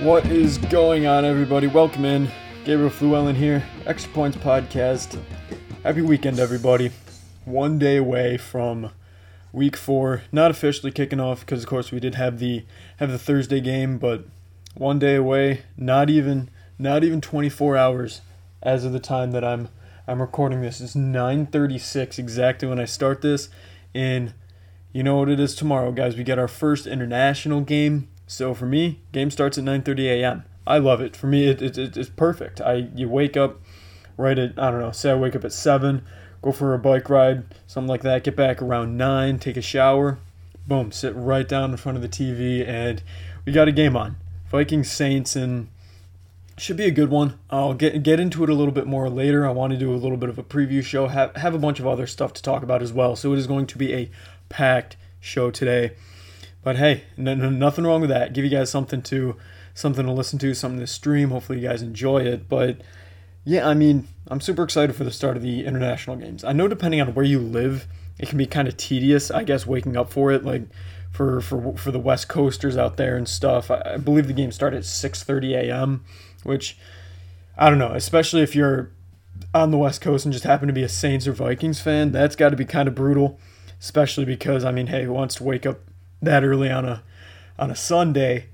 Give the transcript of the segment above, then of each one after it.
What is going on, everybody? Welcome in. Gabriel Fluellen here, Extra Points Podcast. Happy weekend, everybody. One day away from week four, not officially kicking off because, of course, we did have the have the Thursday game, but one day away. Not even not even 24 hours as of the time that I'm I'm recording this. It's 9:36 exactly when I start this, and you know what it is tomorrow, guys. We get our first international game so for me, game starts at 9:30 a.m. I love it. For me, it, it, it, it's perfect. I you wake up right at I don't know. Say I wake up at seven, go for a bike ride, something like that. Get back around nine, take a shower, boom, sit right down in front of the TV, and we got a game on. Vikings Saints and should be a good one. I'll get get into it a little bit more later. I want to do a little bit of a preview show. Have have a bunch of other stuff to talk about as well. So it is going to be a packed show today. But hey, no, no, nothing wrong with that. Give you guys something to something to listen to, something to stream. Hopefully you guys enjoy it. But yeah, I mean, I'm super excited for the start of the international games. I know depending on where you live, it can be kind of tedious, I guess, waking up for it. Like for for for the West Coasters out there and stuff. I, I believe the game started at 6:30 a.m., which I don't know, especially if you're on the West Coast and just happen to be a Saints or Vikings fan. That's got to be kind of brutal, especially because I mean, hey, who wants to wake up that early on a on a Sunday.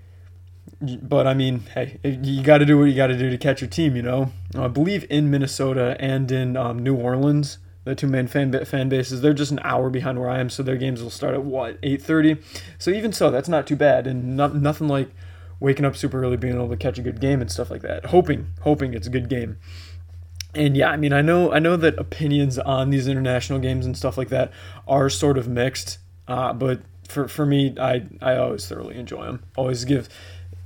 But I mean, hey, you got to do what you got to do to catch your team. You know, I believe in Minnesota and in um, New Orleans, the two main fan fan bases, they're just an hour behind where I am, so their games will start at what eight thirty. So even so, that's not too bad, and not, nothing like waking up super early, being able to catch a good game and stuff like that. Hoping, hoping it's a good game. And yeah, I mean, I know, I know that opinions on these international games and stuff like that are sort of mixed, uh, but for for me, I I always thoroughly enjoy them. Always give.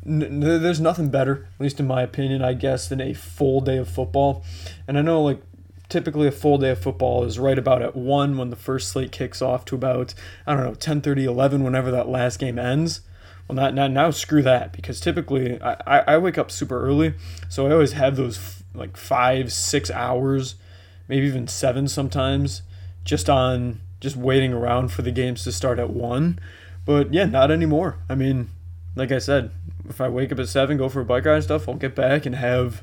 N- there's nothing better, at least in my opinion, I guess, than a full day of football. And I know, like, typically a full day of football is right about at 1 when the first slate kicks off to about, I don't know, 10 30, 11, whenever that last game ends. Well, not, not now, screw that, because typically I, I, I wake up super early, so I always have those f- like five, six hours, maybe even seven sometimes, just on just waiting around for the games to start at one. But yeah, not anymore. I mean, like I said, if I wake up at seven, go for a bike ride and stuff, I'll get back and have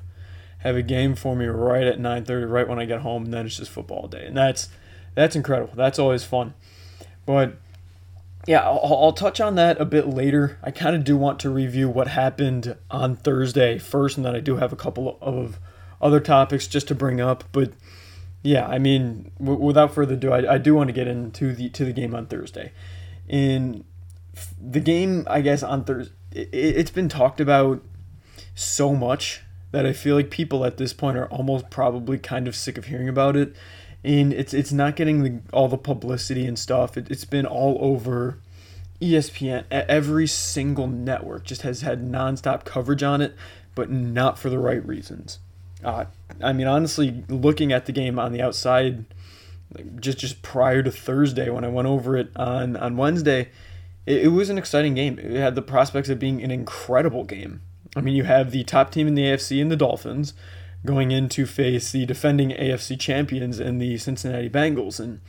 have a game for me right at 9:30, right when I get home, and then it's just football day, and that's that's incredible. That's always fun. But yeah, I'll, I'll touch on that a bit later. I kind of do want to review what happened on Thursday first, and then I do have a couple of other topics just to bring up, but yeah, I mean, w- without further ado, I, I do want to get into the to the game on Thursday. In the game, I guess on Thursday, it, it's been talked about so much that I feel like people at this point are almost probably kind of sick of hearing about it, and it's it's not getting the all the publicity and stuff. It, it's been all over ESPN. Every single network just has had nonstop coverage on it, but not for the right reasons. Uh, I mean, honestly, looking at the game on the outside, just just prior to Thursday when I went over it on on Wednesday, it, it was an exciting game. It had the prospects of being an incredible game. I mean, you have the top team in the AFC and the Dolphins going in to face the defending AFC champions and the Cincinnati Bengals, and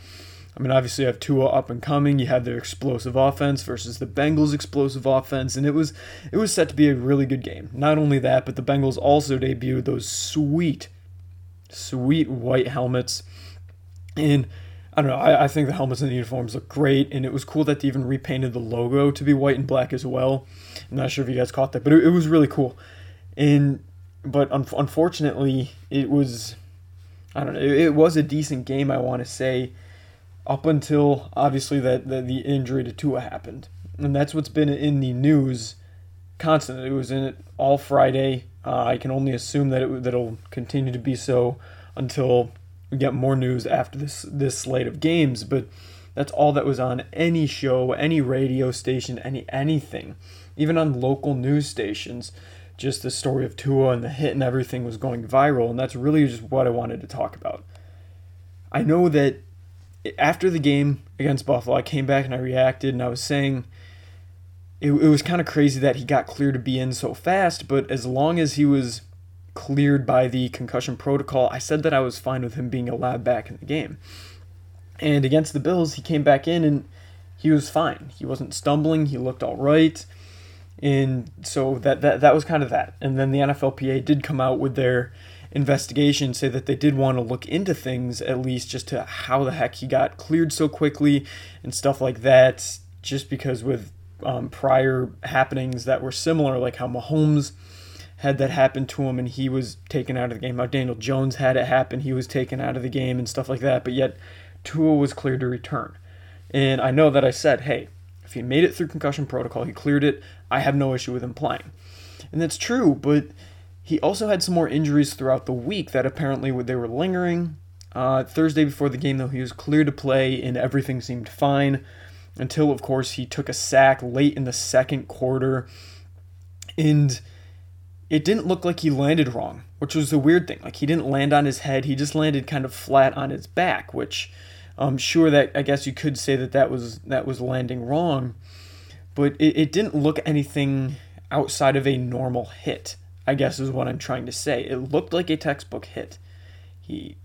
I mean, obviously, you have Tua up and coming. You have their explosive offense versus the Bengals' explosive offense, and it was it was set to be a really good game. Not only that, but the Bengals also debuted those sweet, sweet white helmets, and I don't know. I, I think the helmets and the uniforms look great, and it was cool that they even repainted the logo to be white and black as well. I'm not sure if you guys caught that, but it, it was really cool. And but un- unfortunately, it was I don't know. It, it was a decent game. I want to say up until obviously that the, the injury to Tua happened, and that's what's been in the news constantly. It was in it all Friday. Uh, I can only assume that it that'll continue to be so until we get more news after this this slate of games. But that's all that was on any show, any radio station, any anything, even on local news stations. Just the story of Tua and the hit and everything was going viral, and that's really just what I wanted to talk about. I know that after the game against Buffalo, I came back and I reacted and I was saying it, it was kind of crazy that he got cleared to be in so fast, but as long as he was cleared by the concussion protocol, I said that I was fine with him being allowed back in the game. And against the Bills, he came back in and he was fine. He wasn't stumbling. He looked all right. And so that, that that was kind of that. And then the NFLPA did come out with their investigation, say that they did want to look into things at least just to how the heck he got cleared so quickly and stuff like that. Just because with um, prior happenings that were similar, like how Mahomes had that happen to him and he was taken out of the game. How Daniel Jones had it happen, he was taken out of the game and stuff like that. But yet Tua was cleared to return. And I know that I said, hey, if he made it through concussion protocol, he cleared it, I have no issue with him playing. And that's true, but he also had some more injuries throughout the week that apparently they were lingering. Uh, Thursday before the game, though, he was cleared to play and everything seemed fine until, of course, he took a sack late in the second quarter. And it didn't look like he landed wrong, which was the weird thing. Like, he didn't land on his head, he just landed kind of flat on his back, which I'm sure that I guess you could say that that was, that was landing wrong. But it, it didn't look anything outside of a normal hit. I guess is what I'm trying to say. It looked like a textbook hit. He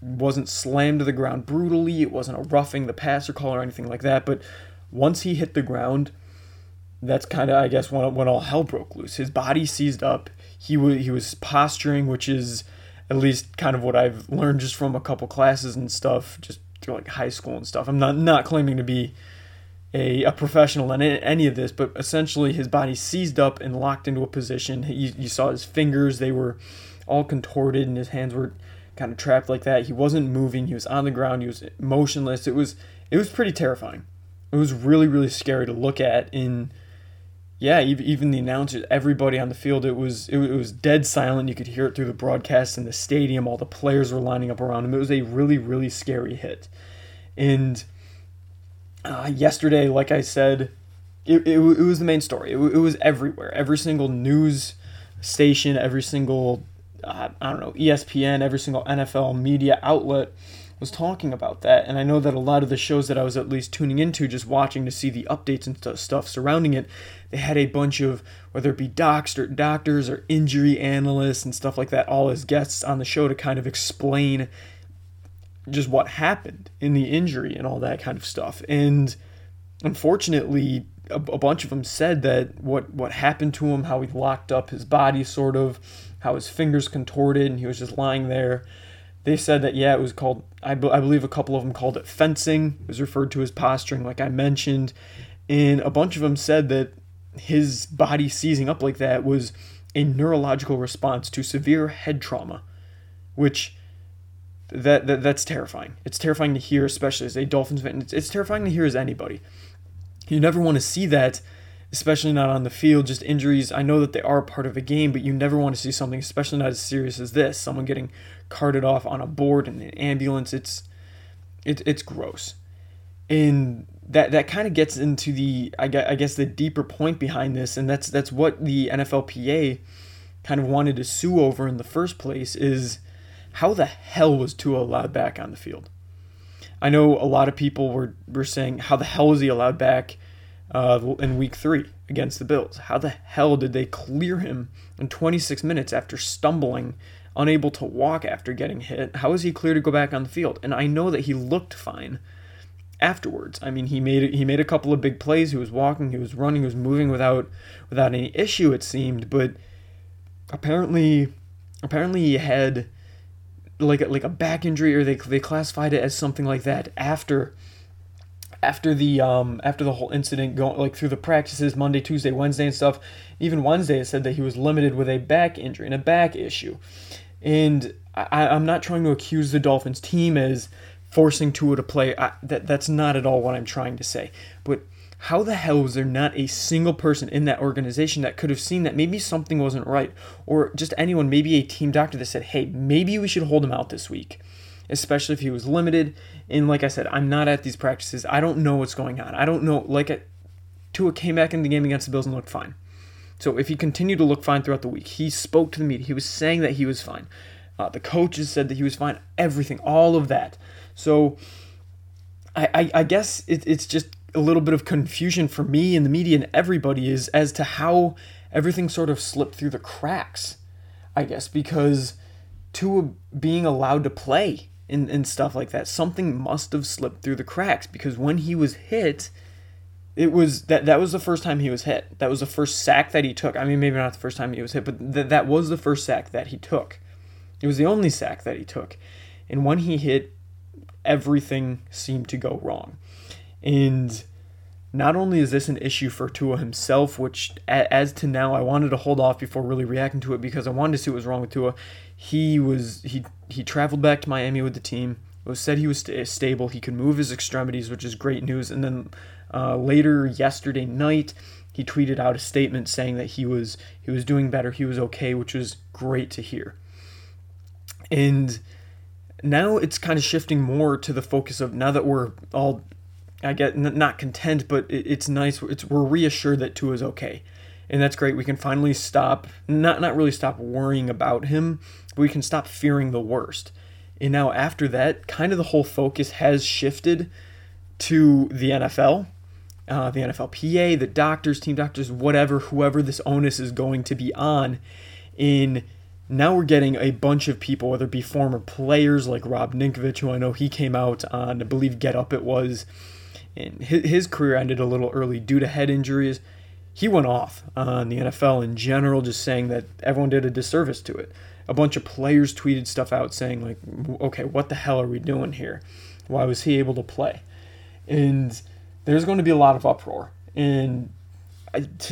wasn't slammed to the ground brutally, it wasn't a roughing the passer call or anything like that, but once he hit the ground, that's kind of I guess when, when all hell broke loose. His body seized up. He was he was posturing, which is at least kind of what I've learned just from a couple classes and stuff, just through like high school and stuff. I'm not not claiming to be a, a professional in any of this, but essentially his body seized up and locked into a position. You, you saw his fingers, they were all contorted, and his hands were kind of trapped like that. He wasn't moving, he was on the ground, he was motionless. It was it was pretty terrifying. It was really, really scary to look at in yeah, even the announcers, everybody on the field, it was it was dead silent. You could hear it through the broadcast in the stadium. All the players were lining up around him. It was a really, really scary hit. And uh, yesterday, like I said, it, it, it was the main story. It, it was everywhere. Every single news station, every single, uh, I don't know, ESPN, every single NFL media outlet was talking about that. And I know that a lot of the shows that I was at least tuning into, just watching to see the updates and st- stuff surrounding it, they had a bunch of, whether it be docs or doctors or injury analysts and stuff like that, all as guests on the show to kind of explain just what happened in the injury and all that kind of stuff. And unfortunately, a, a, bunch of them said that what what happened to him, how he locked up his body, sort of, how his fingers contorted, and he was just lying there. They said that yeah, it was called. I, be, I believe a couple of them called it fencing. It was referred to as posturing, like I mentioned, and a bunch of them said that his body seizing up like that was a neurological response to severe head trauma, which that, that that's terrifying. It's terrifying to hear, especially as a Dolphins fan. It's, it's terrifying to hear as anybody. You never want to see that, especially not on the field. Just injuries. I know that they are part of a game, but you never want to see something, especially not as serious as this. Someone getting carted off on a board in an ambulance. It's it, it's gross, and that that kind of gets into the I guess, I guess the deeper point behind this, and that's that's what the NFLPA kind of wanted to sue over in the first place is how the hell was Tua allowed back on the field? I know a lot of people were, were saying, how the hell was he allowed back uh, in week three against the Bills? How the hell did they clear him in 26 minutes after stumbling, unable to walk after getting hit? How was he clear to go back on the field? And I know that he looked fine afterwards. I mean, he made he made a couple of big plays. He was walking, he was running, he was moving without without any issue. It seemed, but apparently, apparently he had like a, like a back injury or they they classified it as something like that after after the um after the whole incident going like through the practices Monday, Tuesday, Wednesday and stuff. Even Wednesday it said that he was limited with a back injury and a back issue. And I, I'm not trying to accuse the Dolphins team as forcing Tua to play. I, that that's not at all what I'm trying to say. But how the hell was there not a single person in that organization that could have seen that maybe something wasn't right? Or just anyone, maybe a team doctor that said, hey, maybe we should hold him out this week, especially if he was limited. And like I said, I'm not at these practices. I don't know what's going on. I don't know. Like, Tua came back in the game against the Bills and looked fine. So if he continued to look fine throughout the week, he spoke to the media. He was saying that he was fine. Uh, the coaches said that he was fine. Everything, all of that. So I, I, I guess it, it's just a little bit of confusion for me and the media and everybody is as to how everything sort of slipped through the cracks, I guess, because Tua being allowed to play and, and stuff like that. Something must have slipped through the cracks because when he was hit, it was that that was the first time he was hit. That was the first sack that he took. I mean, maybe not the first time he was hit, but th- that was the first sack that he took. It was the only sack that he took. And when he hit, everything seemed to go wrong. And not only is this an issue for Tua himself, which as to now I wanted to hold off before really reacting to it because I wanted to see what was wrong with Tua. He was he he traveled back to Miami with the team. It was said he was st- stable. He could move his extremities, which is great news. And then uh, later yesterday night, he tweeted out a statement saying that he was he was doing better. He was okay, which was great to hear. And now it's kind of shifting more to the focus of now that we're all I get not content, but it's nice. It's we're reassured that Tua is okay, and that's great. We can finally stop not not really stop worrying about him, we can stop fearing the worst. And now after that, kind of the whole focus has shifted to the NFL, uh, the NFLPA, the doctors, team doctors, whatever, whoever this onus is going to be on. In now we're getting a bunch of people, whether it be former players like Rob Ninkovich, who I know he came out on, I believe Get Up it was and his career ended a little early due to head injuries. He went off on the NFL in general, just saying that everyone did a disservice to it. A bunch of players tweeted stuff out saying, like, okay, what the hell are we doing here? Why was he able to play? And there's going to be a lot of uproar. And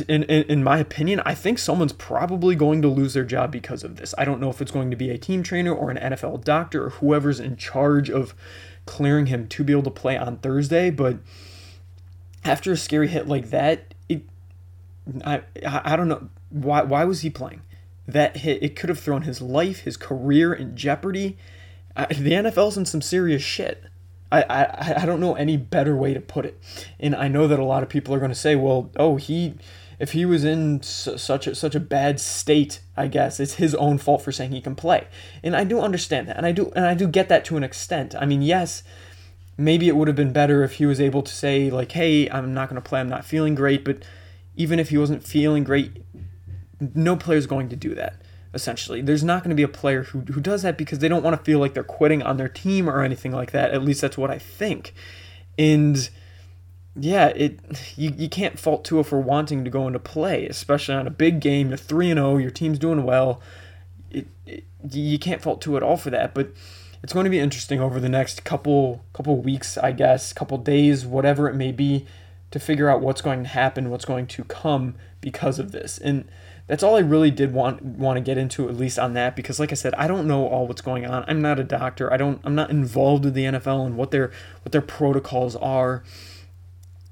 in, in, in my opinion, I think someone's probably going to lose their job because of this. I don't know if it's going to be a team trainer or an NFL doctor or whoever's in charge of clearing him to be able to play on Thursday, but after a scary hit like that, it I I don't know why why was he playing? That hit it could have thrown his life, his career in jeopardy. I, the NFL's in some serious shit. I, I I don't know any better way to put it. And I know that a lot of people are going to say, "Well, oh, he if he was in such a, such a bad state, I guess it's his own fault for saying he can play. And I do understand that, and I do and I do get that to an extent. I mean, yes, maybe it would have been better if he was able to say like, "Hey, I'm not going to play. I'm not feeling great." But even if he wasn't feeling great, no player is going to do that. Essentially, there's not going to be a player who who does that because they don't want to feel like they're quitting on their team or anything like that. At least that's what I think. And yeah, it you, you can't fault Tua for wanting to go into play, especially on a big game. You're three and zero, oh, your team's doing well. It, it, you can't fault Tua at all for that. But it's going to be interesting over the next couple couple weeks, I guess, couple days, whatever it may be, to figure out what's going to happen, what's going to come because of this. And that's all I really did want want to get into at least on that because like I said, I don't know all what's going on. I'm not a doctor. I don't I'm not involved with the NFL and what their what their protocols are.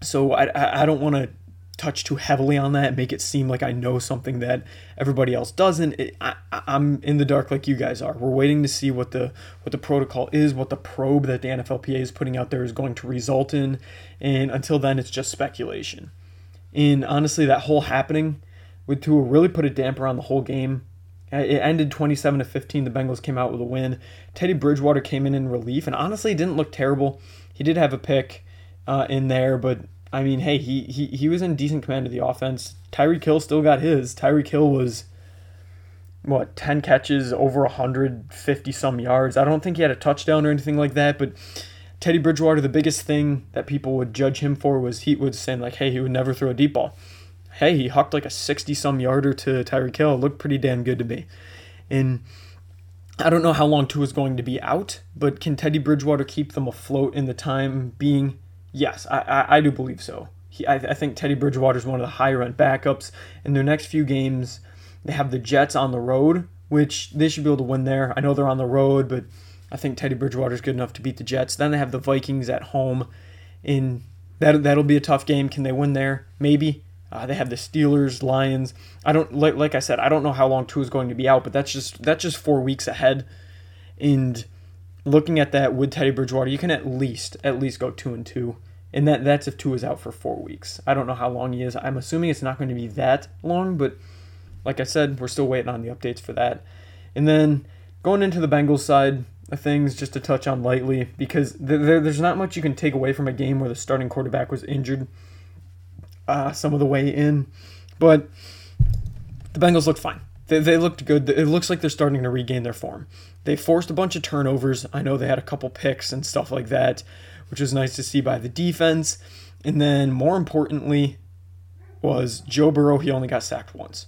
So I, I don't want to touch too heavily on that and make it seem like I know something that everybody else doesn't. It, I, I'm in the dark like you guys are. We're waiting to see what the what the protocol is, what the probe that the NFLPA is putting out there is going to result in, and until then, it's just speculation. And honestly, that whole happening with Tua really put a damper on the whole game. It ended 27 to 15. The Bengals came out with a win. Teddy Bridgewater came in in relief, and honestly, didn't look terrible. He did have a pick uh, in there, but I mean, hey, he, he he was in decent command of the offense. Tyreek Hill still got his. Tyreek Hill was what 10 catches over 150 some yards. I don't think he had a touchdown or anything like that, but Teddy Bridgewater, the biggest thing that people would judge him for was he was saying like, hey, he would never throw a deep ball. Hey, he hucked like a 60 some yarder to Tyreek Hill. It looked pretty damn good to me. And I don't know how long Tua is going to be out, but can Teddy Bridgewater keep them afloat in the time being? Yes, I, I, I do believe so. He, I, I think Teddy Bridgewater is one of the higher end backups. In their next few games, they have the Jets on the road, which they should be able to win there. I know they're on the road, but I think Teddy Bridgewater is good enough to beat the Jets. Then they have the Vikings at home. In that that'll be a tough game. Can they win there? Maybe. Uh, they have the Steelers, Lions. I don't like like I said. I don't know how long Tua is going to be out, but that's just that's just four weeks ahead. And looking at that with Teddy Bridgewater, you can at least at least go two and two, and that that's if Tua is out for four weeks. I don't know how long he is. I'm assuming it's not going to be that long, but like I said, we're still waiting on the updates for that. And then going into the Bengals side of things, just to touch on lightly, because there, there's not much you can take away from a game where the starting quarterback was injured uh, some of the way in, but the Bengals looked fine. they, they looked good. It looks like they're starting to regain their form. They forced a bunch of turnovers. I know they had a couple picks and stuff like that, which was nice to see by the defense. And then more importantly, was Joe Burrow. He only got sacked once.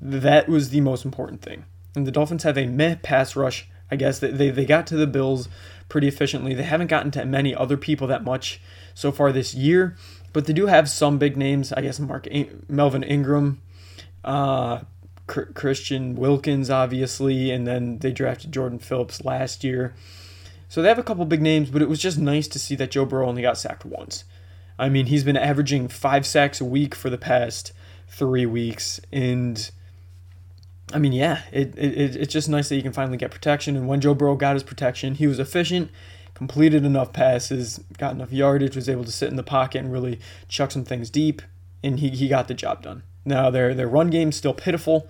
That was the most important thing. And the Dolphins have a meh pass rush. I guess they, they, they got to the Bills pretty efficiently. They haven't gotten to many other people that much so far this year, but they do have some big names. I guess Mark Melvin Ingram, uh, Christian Wilkins, obviously, and then they drafted Jordan Phillips last year. So they have a couple big names, but it was just nice to see that Joe Burrow only got sacked once. I mean, he's been averaging five sacks a week for the past three weeks, and I mean, yeah, it, it it's just nice that you can finally get protection. And when Joe Burrow got his protection, he was efficient, completed enough passes, got enough yardage, was able to sit in the pocket and really chuck some things deep, and he, he got the job done. Now their their run game's still pitiful,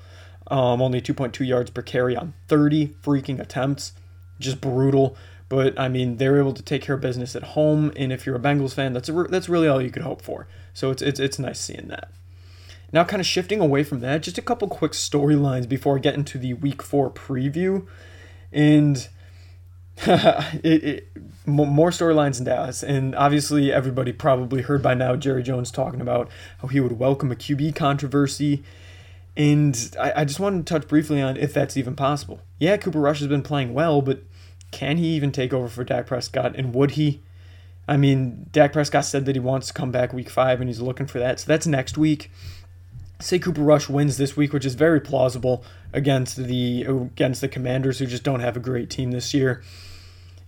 um, only 2.2 yards per carry on 30 freaking attempts, just brutal. But I mean, they're able to take care of business at home, and if you're a Bengals fan, that's a, that's really all you could hope for. So it's it's it's nice seeing that. Now, kind of shifting away from that, just a couple quick storylines before I get into the Week Four preview, and it, it, more storylines in Dallas, and obviously everybody probably heard by now Jerry Jones talking about how he would welcome a QB controversy. And I, I just wanted to touch briefly on if that's even possible. Yeah, Cooper Rush has been playing well, but can he even take over for Dak Prescott? And would he? I mean, Dak Prescott said that he wants to come back week five and he's looking for that. So that's next week. Say Cooper Rush wins this week, which is very plausible against the against the Commanders, who just don't have a great team this year.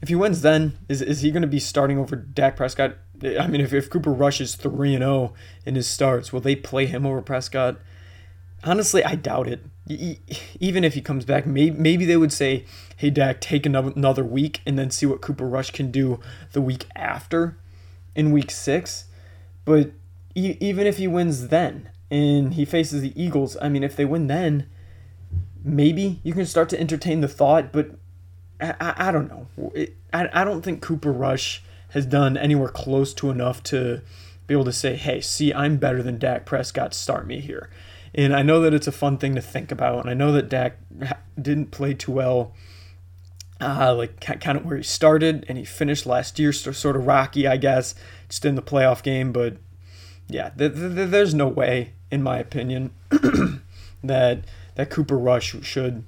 If he wins, then is is he going to be starting over Dak Prescott? I mean, if, if Cooper Rush is three and zero oh in his starts, will they play him over Prescott? Honestly, I doubt it. Even if he comes back, maybe maybe they would say, "Hey Dak, take another week and then see what Cooper Rush can do the week after, in week six. But even if he wins then and he faces the Eagles, I mean, if they win then, maybe you can start to entertain the thought. But I, I, don't know. It, I, I don't think Cooper Rush has done anywhere close to enough to be able to say, hey, see, I'm better than Dak Prescott, start me here. And I know that it's a fun thing to think about, and I know that Dak didn't play too well, uh, like kind of where he started, and he finished last year so, sort of rocky, I guess, just in the playoff game. But yeah, th- th- there's no way, in my opinion, that that Cooper Rush should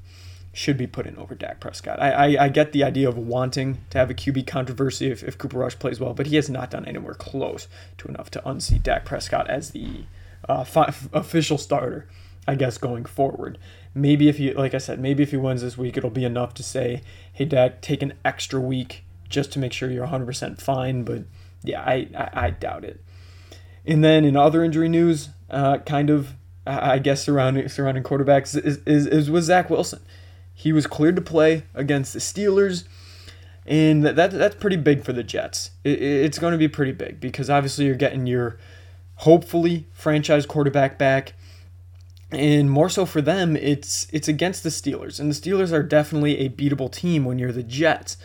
should be put in over Dak Prescott. I, I, I, get the idea of wanting to have a QB controversy if, if Cooper Rush plays well, but he has not done anywhere close to enough to unseat Dak Prescott as the uh, fi- official starter, I guess, going forward. Maybe if he, like I said, maybe if he wins this week, it'll be enough to say, hey, Dak, take an extra week just to make sure you're 100% fine. But yeah, I, I, I doubt it. And then in other injury news, uh, kind of, I guess surrounding surrounding quarterbacks is, is, is was Zach Wilson. He was cleared to play against the Steelers, and that, that that's pretty big for the Jets. It, it's going to be pretty big because obviously you're getting your hopefully franchise quarterback back, and more so for them, it's it's against the Steelers, and the Steelers are definitely a beatable team when you're the Jets.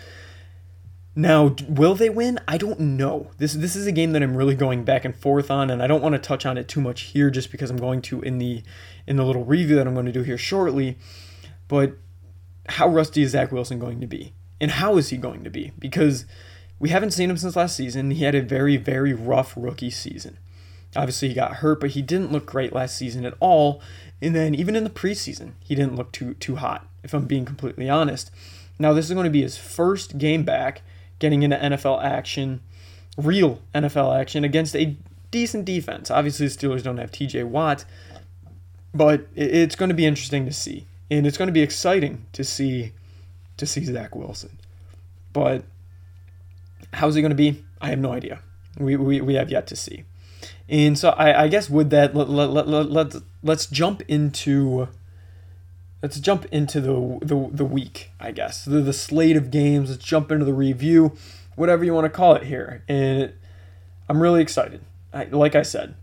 Now, will they win? I don't know. This this is a game that I'm really going back and forth on, and I don't want to touch on it too much here, just because I'm going to in the in the little review that I'm going to do here shortly. But how rusty is Zach Wilson going to be? And how is he going to be? Because we haven't seen him since last season. He had a very, very rough rookie season. Obviously, he got hurt, but he didn't look great last season at all. And then even in the preseason, he didn't look too too hot, if I'm being completely honest. Now, this is going to be his first game back getting into NFL action, real NFL action against a decent defense. Obviously, the Steelers don't have TJ Watt, but it's going to be interesting to see and it's going to be exciting to see to see Zach Wilson. But how's he going to be? I have no idea. We, we, we have yet to see. And so I, I guess with that, let, let, let, let, let's, let's jump into let's jump into the, the, the week, I guess. The, the slate of games. Let's jump into the review, whatever you want to call it here. And it, I'm really excited. I, like I said,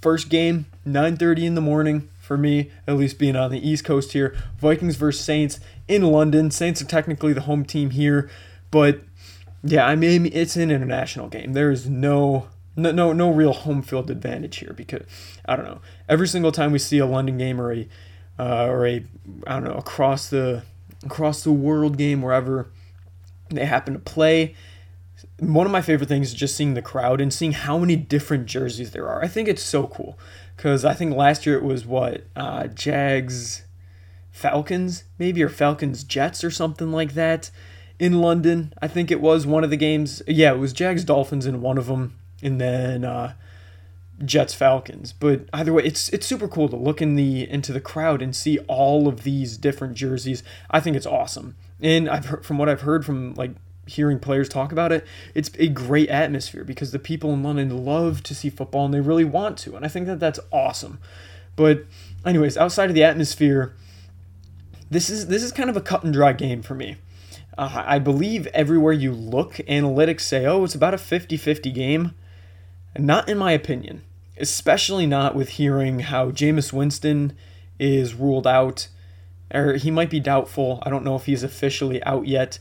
first game, 9.30 in the morning for me, at least being on the East Coast here. Vikings versus Saints in London. Saints are technically the home team here, but yeah, I mean it's an international game. There is no no no, no real home field advantage here because I don't know. Every single time we see a London game or a uh, or a I don't know across the across the world game wherever they happen to play. One of my favorite things is just seeing the crowd and seeing how many different jerseys there are. I think it's so cool because I think last year it was what uh, Jags, Falcons maybe or Falcons Jets or something like that in London. I think it was one of the games. Yeah, it was Jags Dolphins in one of them, and then uh, Jets Falcons. But either way, it's it's super cool to look in the into the crowd and see all of these different jerseys. I think it's awesome, and I've heard, from what I've heard from like hearing players talk about it, it's a great atmosphere because the people in London love to see football and they really want to, and I think that that's awesome. But anyways, outside of the atmosphere, this is this is kind of a cut and dry game for me. Uh, I believe everywhere you look, analytics say, oh, it's about a 50 50 game. Not in my opinion, especially not with hearing how Jameis Winston is ruled out, or he might be doubtful. I don't know if he's officially out yet,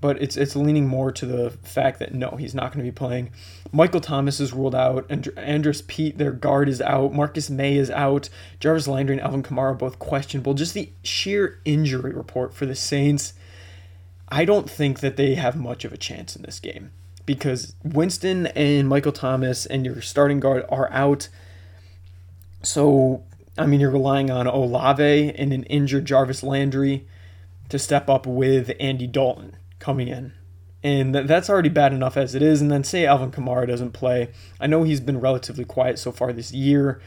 but it's it's leaning more to the fact that no, he's not going to be playing. Michael Thomas is ruled out, and Andrus Peat, their guard, is out. Marcus Maye is out. Jarvis Landry and Alvin Kamara both questionable. Just the sheer injury report for the Saints I don't think that they have much of a chance in this game because Winston and Michael Thomas and your starting guard are out. So, I mean, you're relying on Olave and an injured Jarvis Landry to step up with Andy Dalton coming in. And that's already bad enough as it is. And then say Alvin Kamara doesn't play. I know he's been relatively quiet so far this year,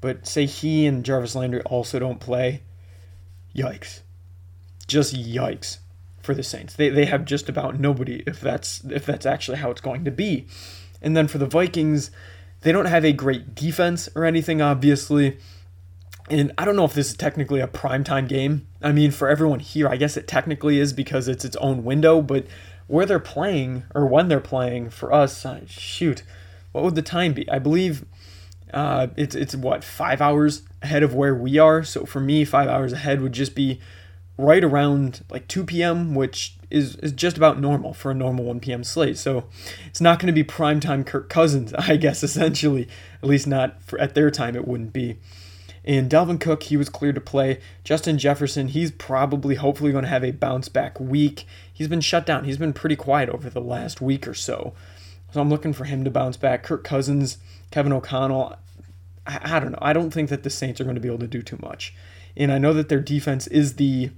but say he and Jarvis Landry also don't play. Yikes. Just yikes for the Saints. They, they have just about nobody if that's if that's actually how it's going to be. And then for the Vikings, they don't have a great defense or anything obviously. And I don't know if this is technically a primetime game. I mean, for everyone here, I guess it technically is because it's its own window, but where they're playing or when they're playing for us, uh, shoot, what would the time be? I believe uh, it's it's what five hours ahead of where we are. So for me, five hours ahead would just be right around like 2 p.m., which is, is just about normal for a normal 1 p.m. slate. So it's not going to be primetime Kirk Cousins, I guess, essentially. At least not for, at their time, it wouldn't be. And Dalvin Cook, he was cleared to play. Justin Jefferson, he's probably, hopefully, going to have a bounce back week. He's been shut down. He's been pretty quiet over the last week or so. So I'm looking for him to bounce back. Kirk Cousins, Kevin O'Connell, I, I don't know. I don't think that the Saints are going to be able to do too much. And I know that their defense is the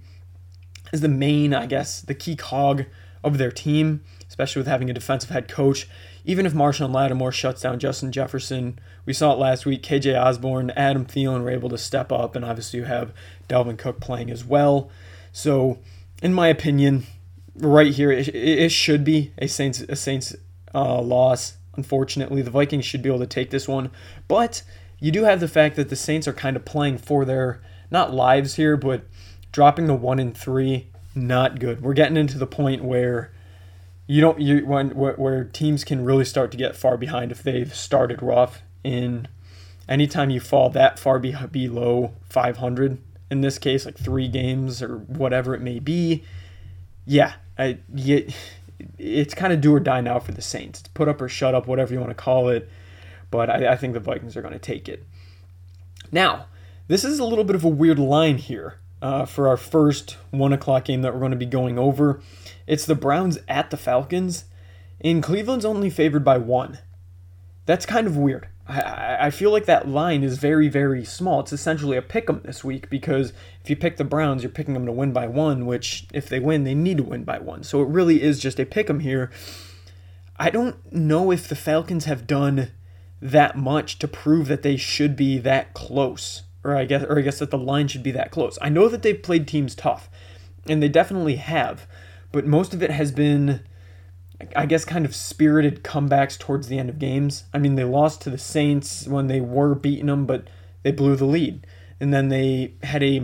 is the main, I guess, the key cog of their team, especially with having a defensive head coach. Even if Marshon Lattimore shuts down Justin Jefferson, we saw it last week. KJ Osborn, Adam Thielen were able to step up, and obviously you have Dalvin Cook playing as well. So, in my opinion, right here, it, it should be a Saints a Saints uh, loss. Unfortunately, the Vikings should be able to take this one, but you do have the fact that the Saints are kind of playing for their not lives here, but dropping the one and three, not good. We're getting into the point where you don't you when where teams can really start to get far behind if they've started rough. In anytime you fall that far be, below 500, in this case, like three games or whatever it may be, yeah, I you, it's kind of do or die now for the Saints. It's put up or shut up, whatever you want to call it. But I, I think the Vikings are going to take it. Now, this is a little bit of a weird line here uh, for our first one o'clock game that we're going to be going over. It's the Browns at the Falcons, and Cleveland's only favored by one. That's kind of weird. I, I feel like that line is very, very small. It's essentially a pick 'em this week because if you pick the Browns, you're picking them to win by one, which if they win, they need to win by one. So it really is just a pick 'em here. I don't know if the Falcons have done that much to prove that they should be that close or I guess or I guess that the line should be that close. I know that they've played teams tough, and they definitely have, but most of it has been I guess kind of spirited comebacks towards the end of games. I mean, they lost to the Saints when they were beating them, but they blew the lead. And then they had a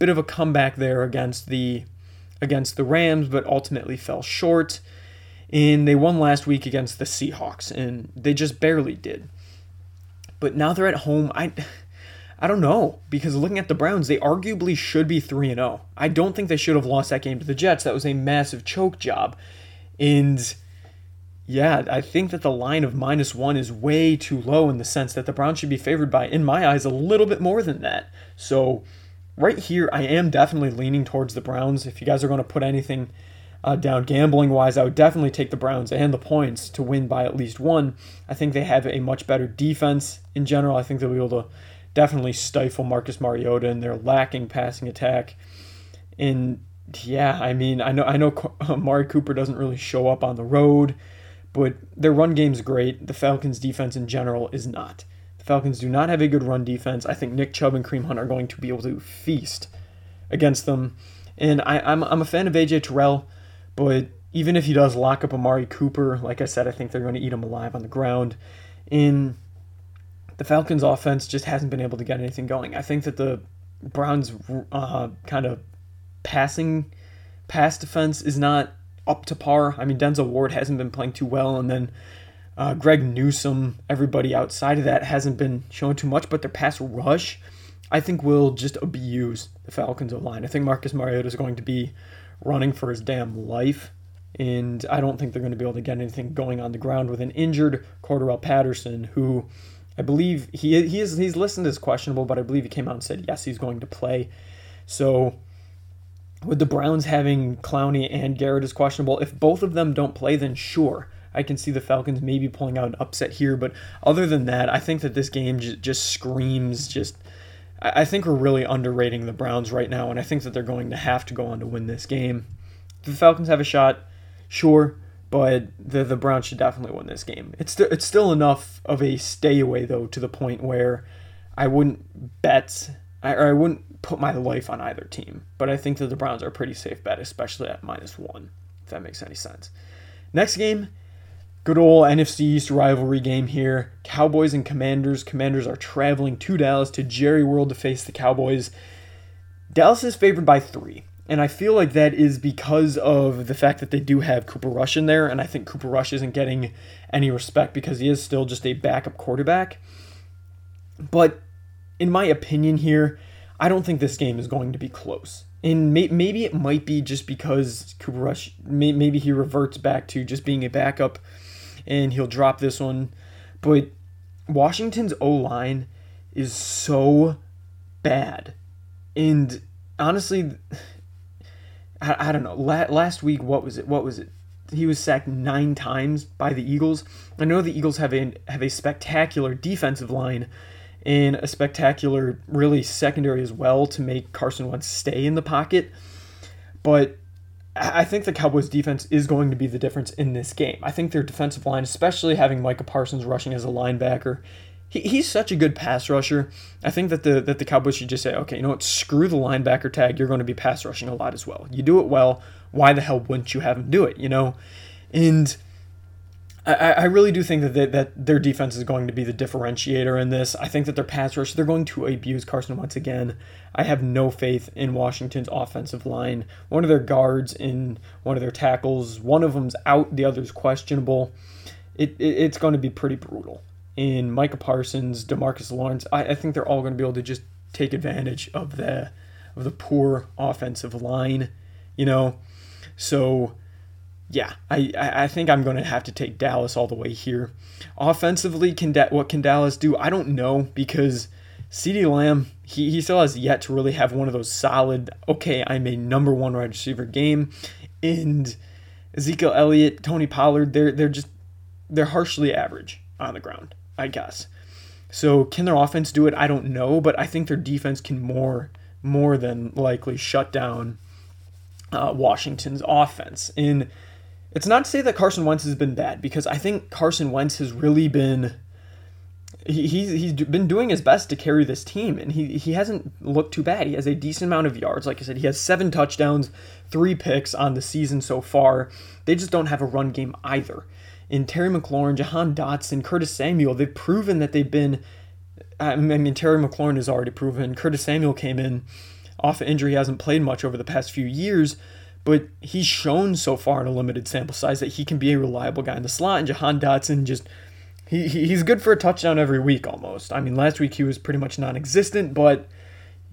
bit of a comeback there against the against the Rams, but ultimately fell short. And they won last week against the Seahawks, and they just barely did. But now they're at home. I I don't know because looking at the Browns, they arguably should be 3 and 0. I don't think they should have lost that game to the Jets. That was a massive choke job. And yeah, I think that the line of minus 1 is way too low in the sense that the Browns should be favored by in my eyes a little bit more than that. So right here, I am definitely leaning towards the Browns. If you guys are going to put anything uh, down gambling wise, I would definitely take the Browns and the points to win by at least one. I think they have a much better defense in general. I think they'll be able to definitely stifle Marcus Mariota and their lacking passing attack. And yeah, I mean, I know I know Amari Cooper doesn't really show up on the road, but their run game's great. The Falcons' defense in general is not. The Falcons do not have a good run defense. I think Nick Chubb and Kareem Hunt are going to be able to feast against them. And I, I'm, I'm a fan of AJ Terrell, but even if he does lock up Amari Cooper, like I said, I think they're going to eat him alive on the ground. In the Falcons' offense just hasn't been able to get anything going. I think that the Browns' uh, kind of passing pass defense is not up to par. I mean, Denzel Ward hasn't been playing too well, and then uh, Greg Newsome, everybody outside of that hasn't been showing too much, but their pass rush, I think, will just abuse the Falcons' line. I think Marcus Mariota is going to be running for his damn life, and I don't think they're going to be able to get anything going on the ground with an injured Cordarrelle Patterson, who I believe he he is he's listed as questionable, but I believe he came out and said yes, he's going to play. So with the Browns having Clowney and Garrett as questionable, if both of them don't play, then sure, I can see the Falcons maybe pulling out an upset here. But other than that, I think that this game j- just screams just. I-, I think we're really underrating the Browns right now, and I think that they're going to have to go on to win this game. the Falcons have a shot, sure, but the the Browns should definitely win this game. It's st- it's still enough of a stay away though to the point where I wouldn't bet I, or I wouldn't put my life on either team, but I think that the Browns are a pretty safe bet, especially at minus one, if that makes any sense. Next game, good old NFC East rivalry game here. Cowboys and Commanders. Commanders are traveling to Dallas to Jerry World to face the Cowboys. Dallas is favored by three. And I feel like that is because of the fact that they do have Cooper Rush in there. And I think Cooper Rush isn't getting any respect because he is still just a backup quarterback. But in my opinion here, I don't think this game is going to be close. And may, maybe it might be just because Cooper Rush, may, maybe he reverts back to just being a backup and he'll drop this one. But Washington's O line is so bad. And honestly, I, I don't know. La- last week, what was it? What was it? He was sacked nine times by the Eagles. I know the Eagles have a have a spectacular defensive line, and a spectacular, really secondary as well to make Carson Wentz stay in the pocket. But I think the Cowboys defense is going to be the difference in this game. I think their defensive line, especially having Micah Parsons rushing as a linebacker, he, he's such a good pass rusher. I think that the that the Cowboys should just say, okay, you know what, screw the linebacker tag. You're going to be pass rushing a lot as well. You do it well. Why the hell wouldn't you have him do it? You know, and I, I really do think that they, that their defense is going to be the differentiator in this. I think that their pass rush, they're going to abuse Carson once again. I have no faith in Washington's offensive line. One of their guards in one of their tackles, one of them's out, the other's questionable. It, it it's going to be pretty brutal. In Micah Parsons, Demarcus Lawrence, I, I think they're all going to be able to just take advantage of the of the poor offensive line, you know. So yeah, I, I think I'm going to have to take Dallas all the way here. Offensively, can da- what can Dallas do? I don't know because CeeDee Lamb, he, he still has yet to really have one of those solid, okay, I'm a number one wide receiver game. And Ezekiel Elliott, Tony Pollard, they're they're just they're harshly average on the ground, I guess. So can their offense do it? I don't know, but I think their defense can more more than likely shut down uh, Washington's offense. And it's not to say that Carson Wentz has been bad because I think Carson Wentz has really been he, he's, he's been doing his best to carry this team and he, he hasn't looked too bad. He has a decent amount of yards. Like I said, he has seven touchdowns, three picks on the season so far. They just don't have a run game either. In Terry McLaurin, Jahan Dotson, Curtis Samuel, they've proven that they've been. I mean, Terry McLaurin has already proven. Curtis Samuel came in off of injury, hasn't played much over the past few years, but he's shown so far in a limited sample size that he can be a reliable guy in the slot. And Jahan Dotson just he, he's good for a touchdown every week almost. I mean, last week he was pretty much non-existent, but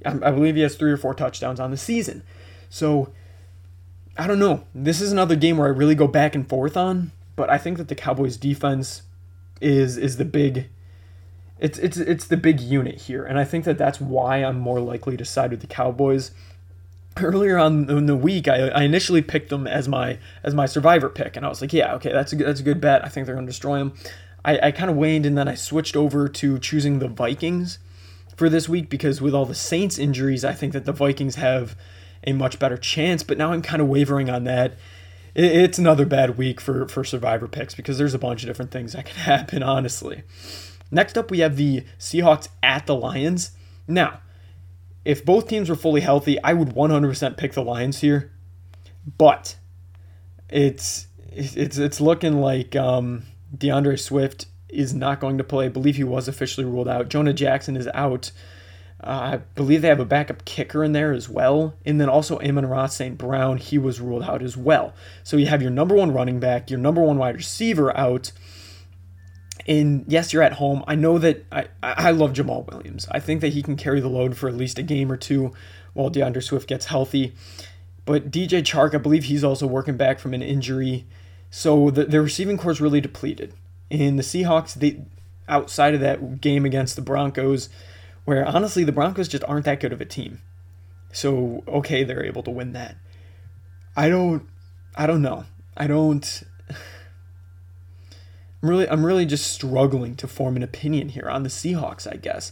I, I believe he has three or four touchdowns on the season. So I don't know. This is another game where I really go back and forth on, but I think that the Cowboys defense is is the big it's it's it's the big unit here, and I think that that's why I'm more likely to side with the Cowboys. Earlier on in the week, I, I initially picked them as my as my survivor pick, and I was like, yeah, okay, that's a that's a good bet. I think they're going to destroy them. I, I kind of waned, and then I switched over to choosing the Vikings for this week because with all the Saints injuries, I think that the Vikings have a much better chance. But now I'm kind of wavering on that. It's another bad week for for survivor picks because there's a bunch of different things that can happen. Honestly. Next up, we have the Seahawks at the Lions. Now, if both teams were fully healthy, I would 100% pick the Lions here. But it's it's it's looking like um, D'Andre Swift is not going to play. I believe he was officially ruled out. Jonah Jackson is out. Uh, I believe they have a backup kicker in there as well. And then also Amon-Ra St. Brown, he was ruled out as well. So you have your number one running back, your number one wide receiver out. And yes, you're at home. I know that I, I love Jamaal Williams. I think that he can carry the load for at least a game or two while D'Andre Swift gets healthy. But DJ Chark, I believe he's also working back from an injury. So the, the receiving core is really depleted. And the Seahawks, they outside of that game against the Broncos, where honestly the Broncos just aren't that good of a team. So okay, they're able to win that. I don't I don't know. I don't I'm really I'm really just struggling to form an opinion here on the Seahawks, I guess.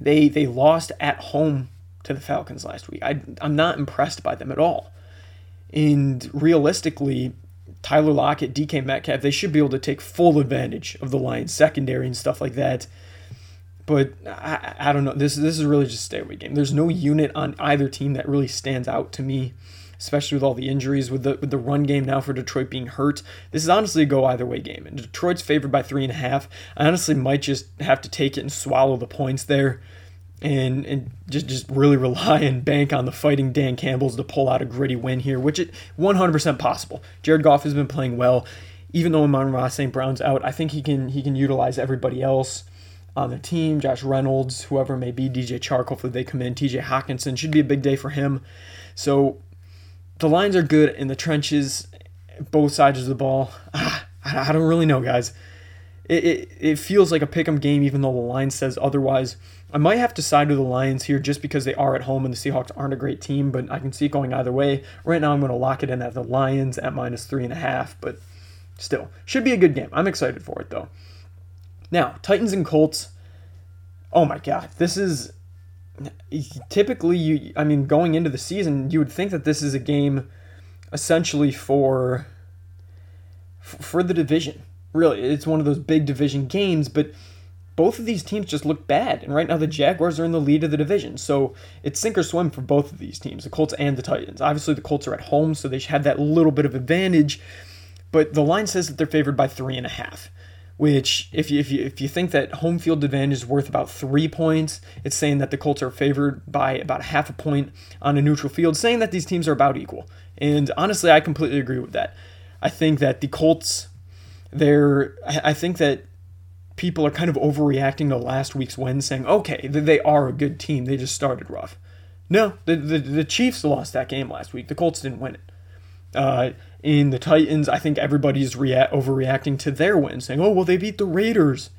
They they lost at home to the Falcons last week. I I'm not impressed by them at all. And realistically, Tyler Lockett, DK Metcalf, they should be able to take full advantage of the Lions secondary and stuff like that. But I, I don't know. This this is really just a stay away game. There's no unit on either team that really stands out to me, especially with all the injuries, with the with the run game now for Detroit being hurt. This is honestly a go either way game. And Detroit's favored by three and a half. I honestly might just have to take it and swallow the points there and and just just really rely and bank on the fighting Dan Campbell's to pull out a gritty win here, which is 100% possible. Jared Goff has been playing well, even though Amon-Ra St. Brown's out. I think he can he can utilize everybody else on the team. Josh Reynolds, whoever may be, DJ Chark. Hopefully they come in. T.J. Hockenson should be a big day for him. So the lines are good in the trenches, both sides of the ball. Ah, I don't really know, guys. It, it, it feels like a pick 'em game, even though the line says otherwise. I might have to side with the Lions here just because they are at home and the Seahawks aren't a great team, but I can see it going either way. Right now, I'm going to lock it in at the Lions at minus three and a half, but still, should be a good game. I'm excited for it though. Now, Titans and Colts. Oh my God, this is typically you. I mean, going into the season, you would think that this is a game essentially for for the division. Really, it's one of those big division games, but both of these teams just look bad. And right now, the Jaguars are in the lead of the division. So it's sink or swim for both of these teams, the Colts and the Titans. Obviously, the Colts are at home, so they have that little bit of advantage. But the line says that they're favored by three and a half, which, if you, if you, if you think that home field advantage is worth about three points, it's saying that the Colts are favored by about half a point on a neutral field, saying that these teams are about equal. And honestly, I completely agree with that. I think that the Colts, they're, I think that people are kind of overreacting to last week's win, saying, okay, they are a good team. They just started rough. No, the, the, the Chiefs lost that game last week. The Colts didn't win it. Uh, in the Titans, I think everybody's rea- overreacting to their win, saying, oh, well, they beat the Raiders.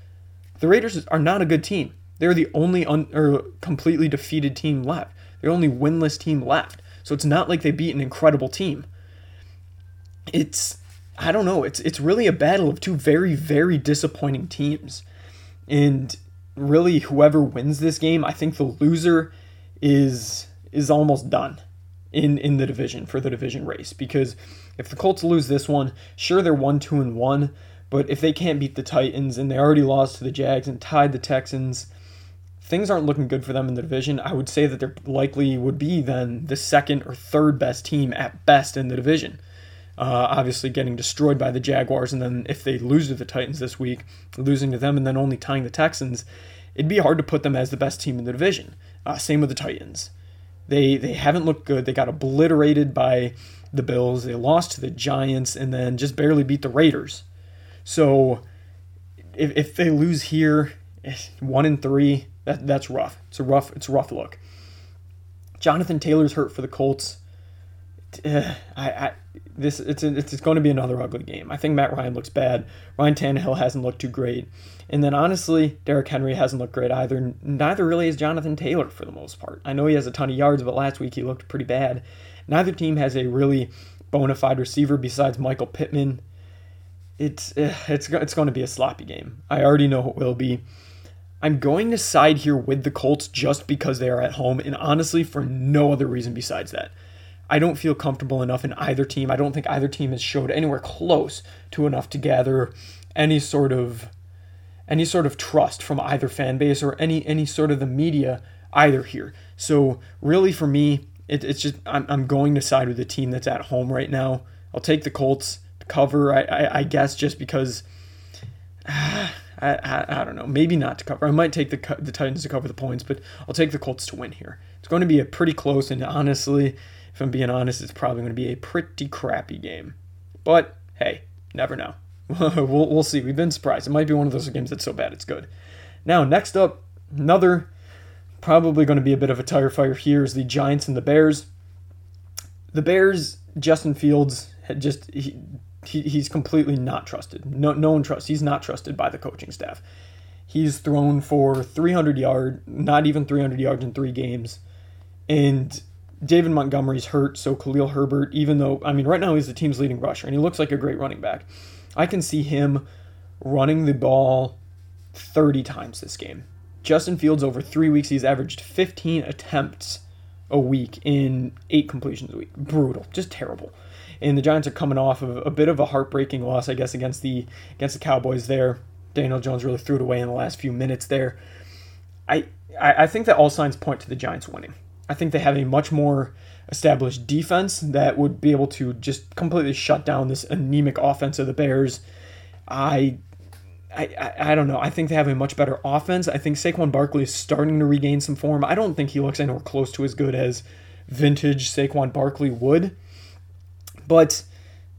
The Raiders are not a good team. They're the only un- or completely defeated team left. They're the only winless team left. So it's not like they beat an incredible team. It's I don't know. It's it's really a battle of two very very disappointing teams, and really whoever wins this game, I think the loser is is almost done in in the division for the division race because if the Colts lose this one, sure they're one two and one, but if they can't beat the Titans and they already lost to the Jags and tied the Texans, things aren't looking good for them in the division. I would say that they're likely would be then the second or third best team at best in the division. Uh, obviously getting destroyed by the Jaguars, and then if they lose to the Titans this week, losing to them and then only tying the Texans, it'd be hard to put them as the best team in the division. Uh, same with the Titans. They they haven't looked good. They got obliterated by the Bills. They lost to the Giants and then just barely beat the Raiders. So if, if they lose here, eh, one in three, that, that's rough. It's a rough it's a rough look. Jonathan Taylor's hurt for the Colts. Uh, I, I this it's it's going to be another ugly game. I think Matt Ryan looks bad. Ryan Tannehill hasn't looked too great, and then honestly, Derrick Henry hasn't looked great either. Neither really is Jonathan Taylor for the most part. I know he has a ton of yards, but last week he looked pretty bad. Neither team has a really bona fide receiver besides Michael Pittman. It's eh, it's it's going to be a sloppy game. I already know it will be. I'm going to side here with the Colts just because they are at home, and honestly, for no other reason besides that. I don't feel comfortable enough in either team. I don't think either team has showed anywhere close to enough to gather any sort of any sort of trust from either fan base or any any sort of the media either here. So really for me, it, it's just I'm, I'm going to side with the team that's at home right now. I'll take the Colts to cover, I, I, I guess, just because. Uh, I, I, I, don't know. Maybe not to cover. I might take the the Titans to cover the points, but I'll take the Colts to win here. It's going to be a pretty close, and honestly, if I'm being honest, it's probably going to be a pretty crappy game. But hey, never know. we'll, we'll see. We've been surprised. It might be one of those games that's so bad it's good. Now, next up, another probably going to be a bit of a tire fire here is the Giants and the Bears. The Bears, Justin Fields had just he, he, he's completely not trusted. No no one trusts. He's not trusted by the coaching staff. He's thrown for 300 yard, not even 300 yards in three games, and David Montgomery's hurt, so Khalil Herbert, even though, I mean, right now he's the team's leading rusher and he looks like a great running back. I can see him running the ball 30 times this game. Justin Fields, over three weeks, he's averaged 15 attempts a week in eight completions a week. Brutal, just terrible. And the Giants are coming off of a bit of a heartbreaking loss, I guess, against the against the Cowboys there. Daniel Jones really threw it away in the last few minutes there. I I, I think that all signs point to the Giants winning. I think they have a much more established defense that would be able to just completely shut down this anemic offense of the Bears. I I, I, don't know. I think they have a much better offense. I think Saquon Barkley is starting to regain some form. I don't think he looks anywhere close to as good as vintage Saquon Barkley would. But,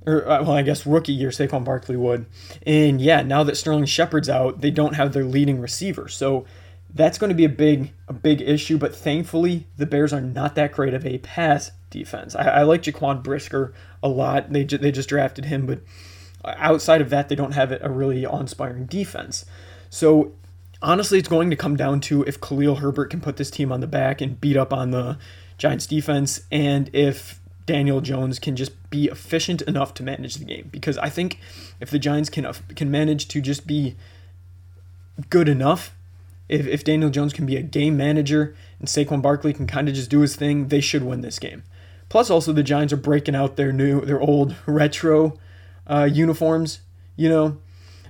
or, uh, well, I guess rookie year Saquon Barkley would. And yeah, now that Sterling Shepard's out, they don't have their leading receiver. So that's going to be a big a big issue. But thankfully, the Bears are not that great of a pass defense. I, I like Jaquan Brisker a lot. They they just drafted him, but outside of that, they don't have a really awe-inspiring defense. So honestly, it's going to come down to if Khalil Herbert can put this team on the back and beat up on the Giants defense, and if Daniel Jones can just be efficient enough to manage the game. Because I think if the Giants can uh, can manage to just be good enough if, if Daniel Jones can be a game manager and Saquon Barkley can kind of just do his thing, they should win this game. Plus, also the Giants are breaking out their new, their old retro uh, uniforms, you know,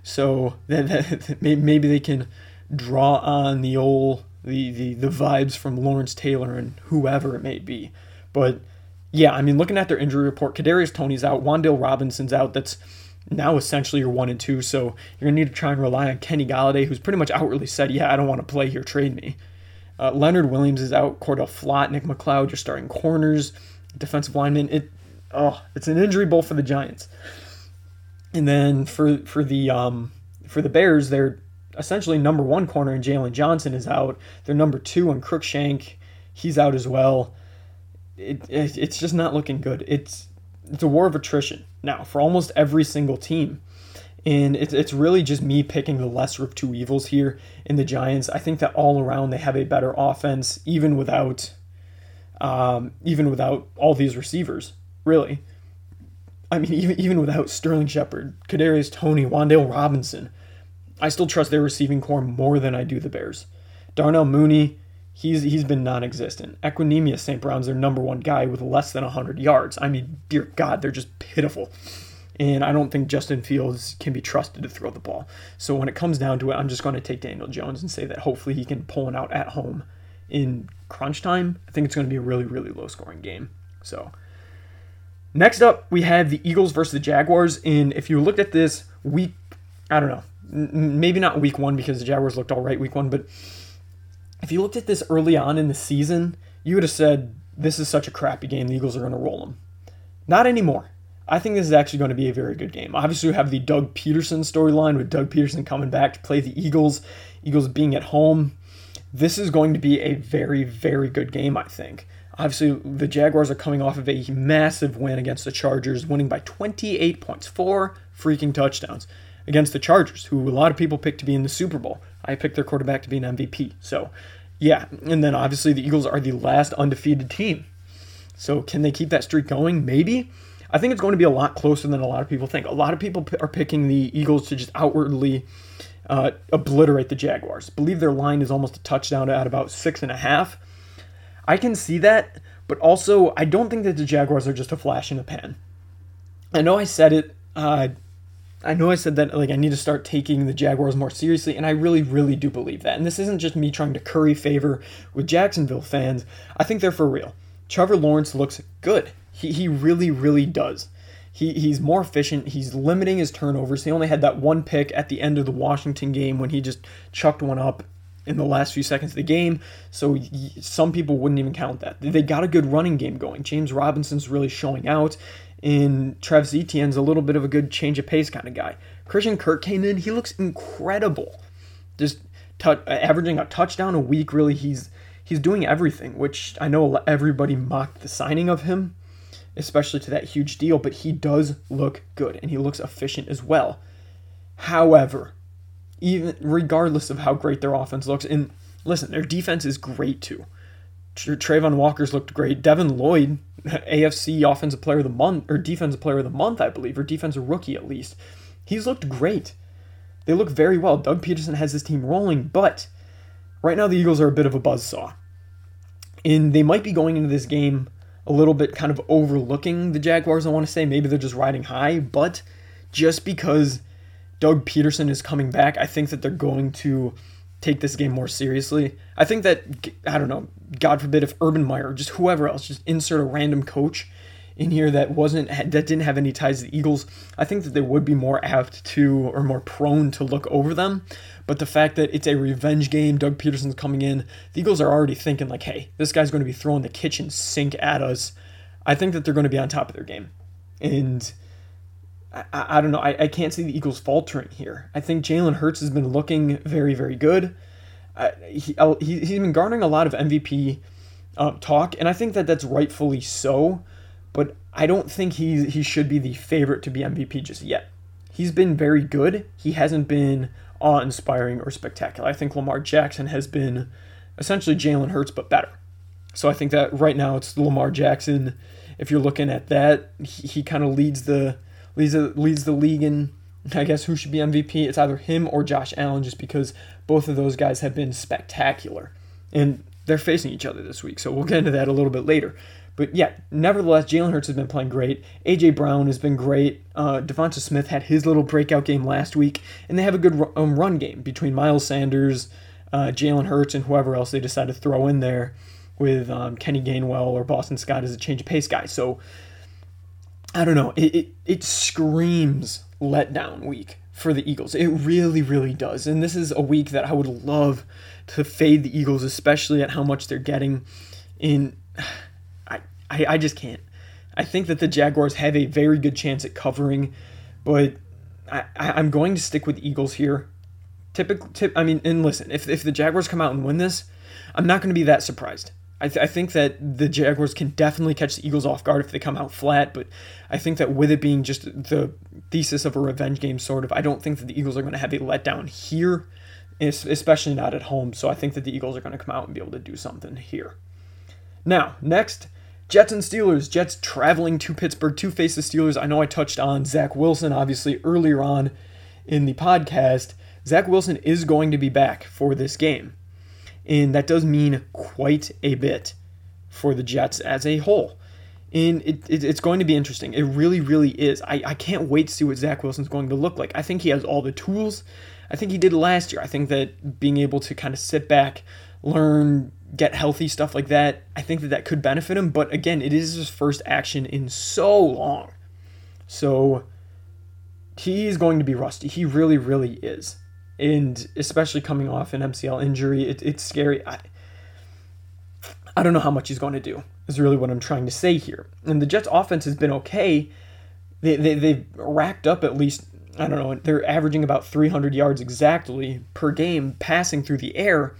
so that, that, maybe they can draw on the old the, the the vibes from Lawrence Taylor and whoever it may be. But yeah, I mean, looking at their injury report, Kadarius Toney's out, Wan'Dale Robinson's out. That's now essentially you're one and two, so you're gonna need to try and rely on Kenny Golladay, who's pretty much outwardly said, "Yeah, I don't want to play here, trade me." Uh, Leonard Williams is out. Cor'Dale Flott, Nick McCloud, you're starting corners, defensive lineman. It, oh, it's an injury bowl for the Giants. And then for for the um, for the Bears, they're essentially number one corner, and Jaylon Johnson is out. They're number two, and Cruikshank, he's out as well. It, it, it's just not looking good. It's it's a war of attrition now for almost every single team. And it's, it's really just me picking the lesser of two evils here in the Giants. I think that all around they have a better offense, even without um, even without all these receivers, really. I mean, even even without Sterling Shepard, Kadarius Toney, Wan'Dale Robinson, I still trust their receiving core more than I do the Bears. Darnell Mooney, he's he's been non-existent. Equanimeous St. Brown's their number one guy with less than 100 yards. I mean, dear God, they're just pitiful. And I don't think Justin Fields can be trusted to throw the ball. So when it comes down to it, I'm just going to take Daniel Jones and say that hopefully he can pull it out at home in crunch time. I think it's going to be a really, really low scoring game. So next up, we have the Eagles versus the Jaguars. And if you looked at this week, I don't know, maybe not week one because the Jaguars looked all right week one, but if you looked at this early on in the season, you would have said, this is such a crappy game, the Eagles are going to roll them. Not anymore. I think this is actually going to be a very good game. Obviously, we have the Doug Pederson storyline with Doug Pederson coming back to play the Eagles, Eagles being at home. This is going to be a very, very good game, I think. Obviously, the Jaguars are coming off of a massive win against the Chargers, winning by 28 points, four freaking touchdowns against the Chargers, who a lot of people picked to be in the Super Bowl. I picked their quarterback to be an MVP. So, yeah. And then obviously, the Eagles are the last undefeated team. So, can they keep that streak going? Maybe. I think it's going to be a lot closer than a lot of people think. A lot of people are picking the Eagles to just outwardly uh, obliterate the Jaguars. I believe their line is almost a touchdown at about six and a half. I can see that, but also I don't think that the Jaguars are just a flash in the pan. I know I said it. Uh, I know I said that like I need to start taking the Jaguars more seriously, and I really, really do believe that. And this isn't just me trying to curry favor with Jacksonville fans. I think they're for real. Trevor Lawrence looks good. He, he really, really does. He, he's more efficient. He's limiting his turnovers. He only had that one pick at the end of the Washington game when he just chucked one up in the last few seconds of the game. So some people wouldn't even count that. They got a good running game going. James Robinson's really showing out. And Travis Etienne's a little bit of a good change of pace kind of guy. Christian Kirk came in. He looks incredible. Just t- averaging a touchdown a week. Really, he's he's doing everything. Which I know everybody mocked the signing of him, especially to that huge deal. But he does look good, and he looks efficient as well. However, even regardless of how great their offense looks. And listen, their defense is great too. Travon Walker's looked great. Devin Lloyd, AFC Offensive Player of the Month or Defensive Player of the Month, I believe, or Defensive Rookie at least. He's looked great. They look very well. Doug Pederson has his team rolling, but right now the Eagles are a bit of a buzzsaw. And they might be going into this game a little bit kind of overlooking the Jaguars, I want to say. Maybe they're just riding high, but just because Doug Pederson is coming back, I think that they're going to take this game more seriously. I think that I don't know, God forbid if Urban Meyer, just whoever else, just insert a random coach in here that wasn't that didn't have any ties to the Eagles, I think that they would be more apt to or more prone to look over them. But the fact that it's a revenge game, Doug Pederson's coming in, the Eagles are already thinking like, hey, this guy's going to be throwing the kitchen sink at us. I think that they're going to be on top of their game. And I, I don't know. I, I can't see the Eagles faltering here. I think Jalen Hurts has been looking very, very good. Uh, he, he, he's been garnering a lot of MVP uh, talk, and I think that that's rightfully so. But I don't think he he should be the favorite to be MVP just yet. He's been very good. He hasn't been awe-inspiring or spectacular. I think Lamar Jackson has been essentially Jalen Hurts but better. So I think that right now it's Lamar Jackson. If you're looking at that, he, he kind of leads the leads the, leads the league in, I guess, who should be MVP. It's either him or Josh Allen, just because both of those guys have been spectacular. And they're facing each other this week, so we'll get into that a little bit later. But yeah, nevertheless, Jalen Hurts has been playing great. AJ Brown has been great. Uh, DeVonta Smith had his little breakout game last week, and they have a good um, run game between Miles Sanders, uh, Jalen Hurts, and whoever else they decide to throw in there with um, Kenny Gainwell or Boston Scott as a change of pace guy. So I don't know. It, it, it screams letdown week for the Eagles. It really, really does. And this is a week that I would love to fade the Eagles, especially at how much they're getting. In I, I, I just can't. I think that the Jaguars have a very good chance at covering, but I, I'm going to stick with Eagles here. Typical tip. I mean, and listen, if if the Jaguars come out and win this, I'm not going to be that surprised. I, th- I think that the Jaguars can definitely catch the Eagles off guard if they come out flat, but I think that with it being just the thesis of a revenge game, sort of, I don't think that the Eagles are going to have a letdown here, especially not at home. So I think that the Eagles are going to come out and be able to do something here. Now, next, Jets and Steelers. Jets traveling to Pittsburgh to face the Steelers. I know I touched on Zach Wilson, obviously, earlier on in the podcast. Zach Wilson is going to be back for this game. And that does mean quite a bit for the Jets as a whole. And it, it, it's going to be interesting. It really, really is. I, I can't wait to see what Zach Wilson's going to look like. I think he has all the tools. I think he did last year. I think that being able to kind of sit back, learn, get healthy, stuff like that, I think that that could benefit him. But again, it is his first action in so long. So he's going to be rusty. He really, really is and especially coming off an MCL injury, it, it's scary. I, I don't know how much he's going to do, is really what I'm trying to say here. And the Jets' offense has been okay. They, they, they've racked up at least, I don't know, they're averaging about 300 yards exactly per game passing through the air.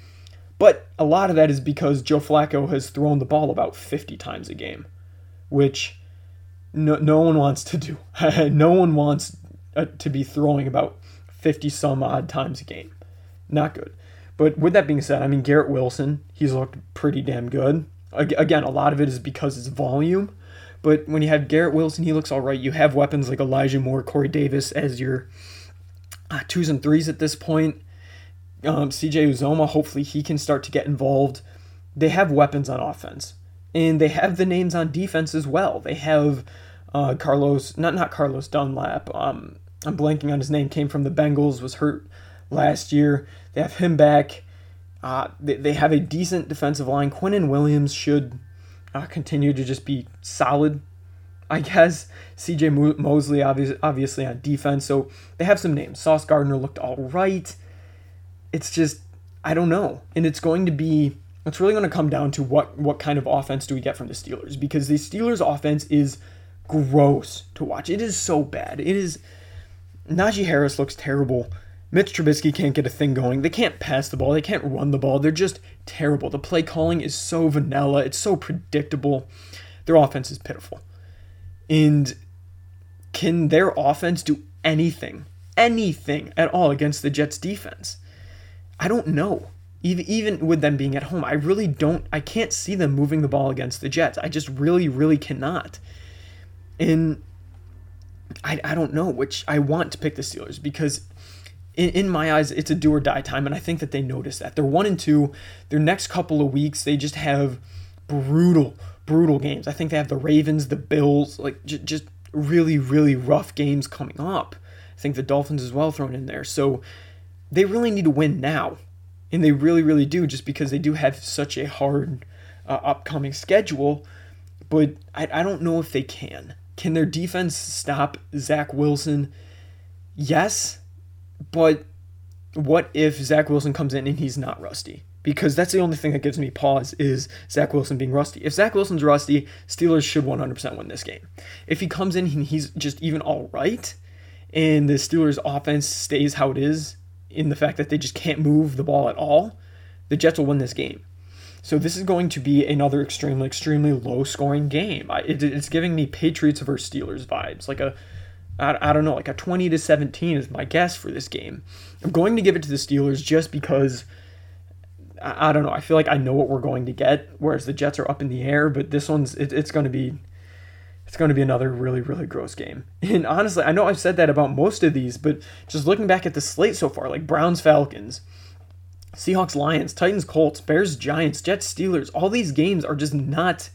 But a lot of that is because Joe Flacco has thrown the ball about 50 times a game, which no, no one wants to do. no one wants uh, to be throwing about 50 some odd times a game. Not good. But with that being said, I mean, Garrett Wilson, he's looked pretty damn good. Again, a lot of it is because it's volume. But when you have Garrett Wilson, he looks all right. You have weapons like Elijah Moore, Corey Davis as your uh, twos and threes at this point. Um, CJ Uzomah, hopefully he can start to get involved. They have weapons on offense, and they have the names on defense as well. They have uh, Carlos, not not Carlos Dunlap. Um, I'm blanking on his name. Came from the Bengals, was hurt last year. They have him back. Uh, they, they have a decent defensive line. Quinnen Williams should uh, continue to just be solid. I guess CJ Mosley obviously, obviously on defense. So they have some names. Sauce Gardner looked all right. It's just I don't know, and it's going to be it's really going to come down to what what kind of offense do we get from the Steelers because the Steelers offense is gross to watch. It is so bad. It is Najee Harris looks terrible. Mitch Trubisky can't get a thing going. They can't pass the ball. They can't run the ball. They're just terrible. The play calling is so vanilla. It's so predictable. Their offense is pitiful. And can their offense do anything, anything at all against the Jets defense? I don't know. Even even with them being at home, I really don't. I can't see them moving the ball against the Jets. I just really, really cannot. And I, I don't know which I want to pick the Steelers because in, in my eyes, it's a do or die time, and I think that they notice that. They're one and two. Their next couple of weeks, they just have brutal, brutal games. I think they have the Ravens, the Bills, like j- just really, really rough games coming up. I think the Dolphins as well thrown in there. So they really need to win now, and they really, really do, just because they do have such a hard uh, upcoming schedule. But I, I don't know if they can. Can their defense stop Zach Wilson? Yes, but what if Zach Wilson comes in and he's not rusty? Because that's the only thing that gives me pause is Zach Wilson being rusty. If Zach Wilson's rusty, Steelers should 100% win this game. If he comes in and he's just even all right, and the Steelers' offense stays how it is, in the fact that they just can't move the ball at all, the Jets will win this game. So this is going to be another extremely, extremely low-scoring game. It, it's giving me Patriots versus Steelers vibes, like a I, I don't know, like a 20 to 17 is my guess for this game. I'm going to give it to the Steelers just because I, I don't know. I feel like I know what we're going to get, whereas the Jets are up in the air. But this one's it, it's going to be it's going to be another really really gross game. And honestly, I know I've said that about most of these, but just looking back at the slate so far, like Browns Falcons. Seahawks, Lions, Titans, Colts, Bears, Giants, Jets, Steelers, all these games are just not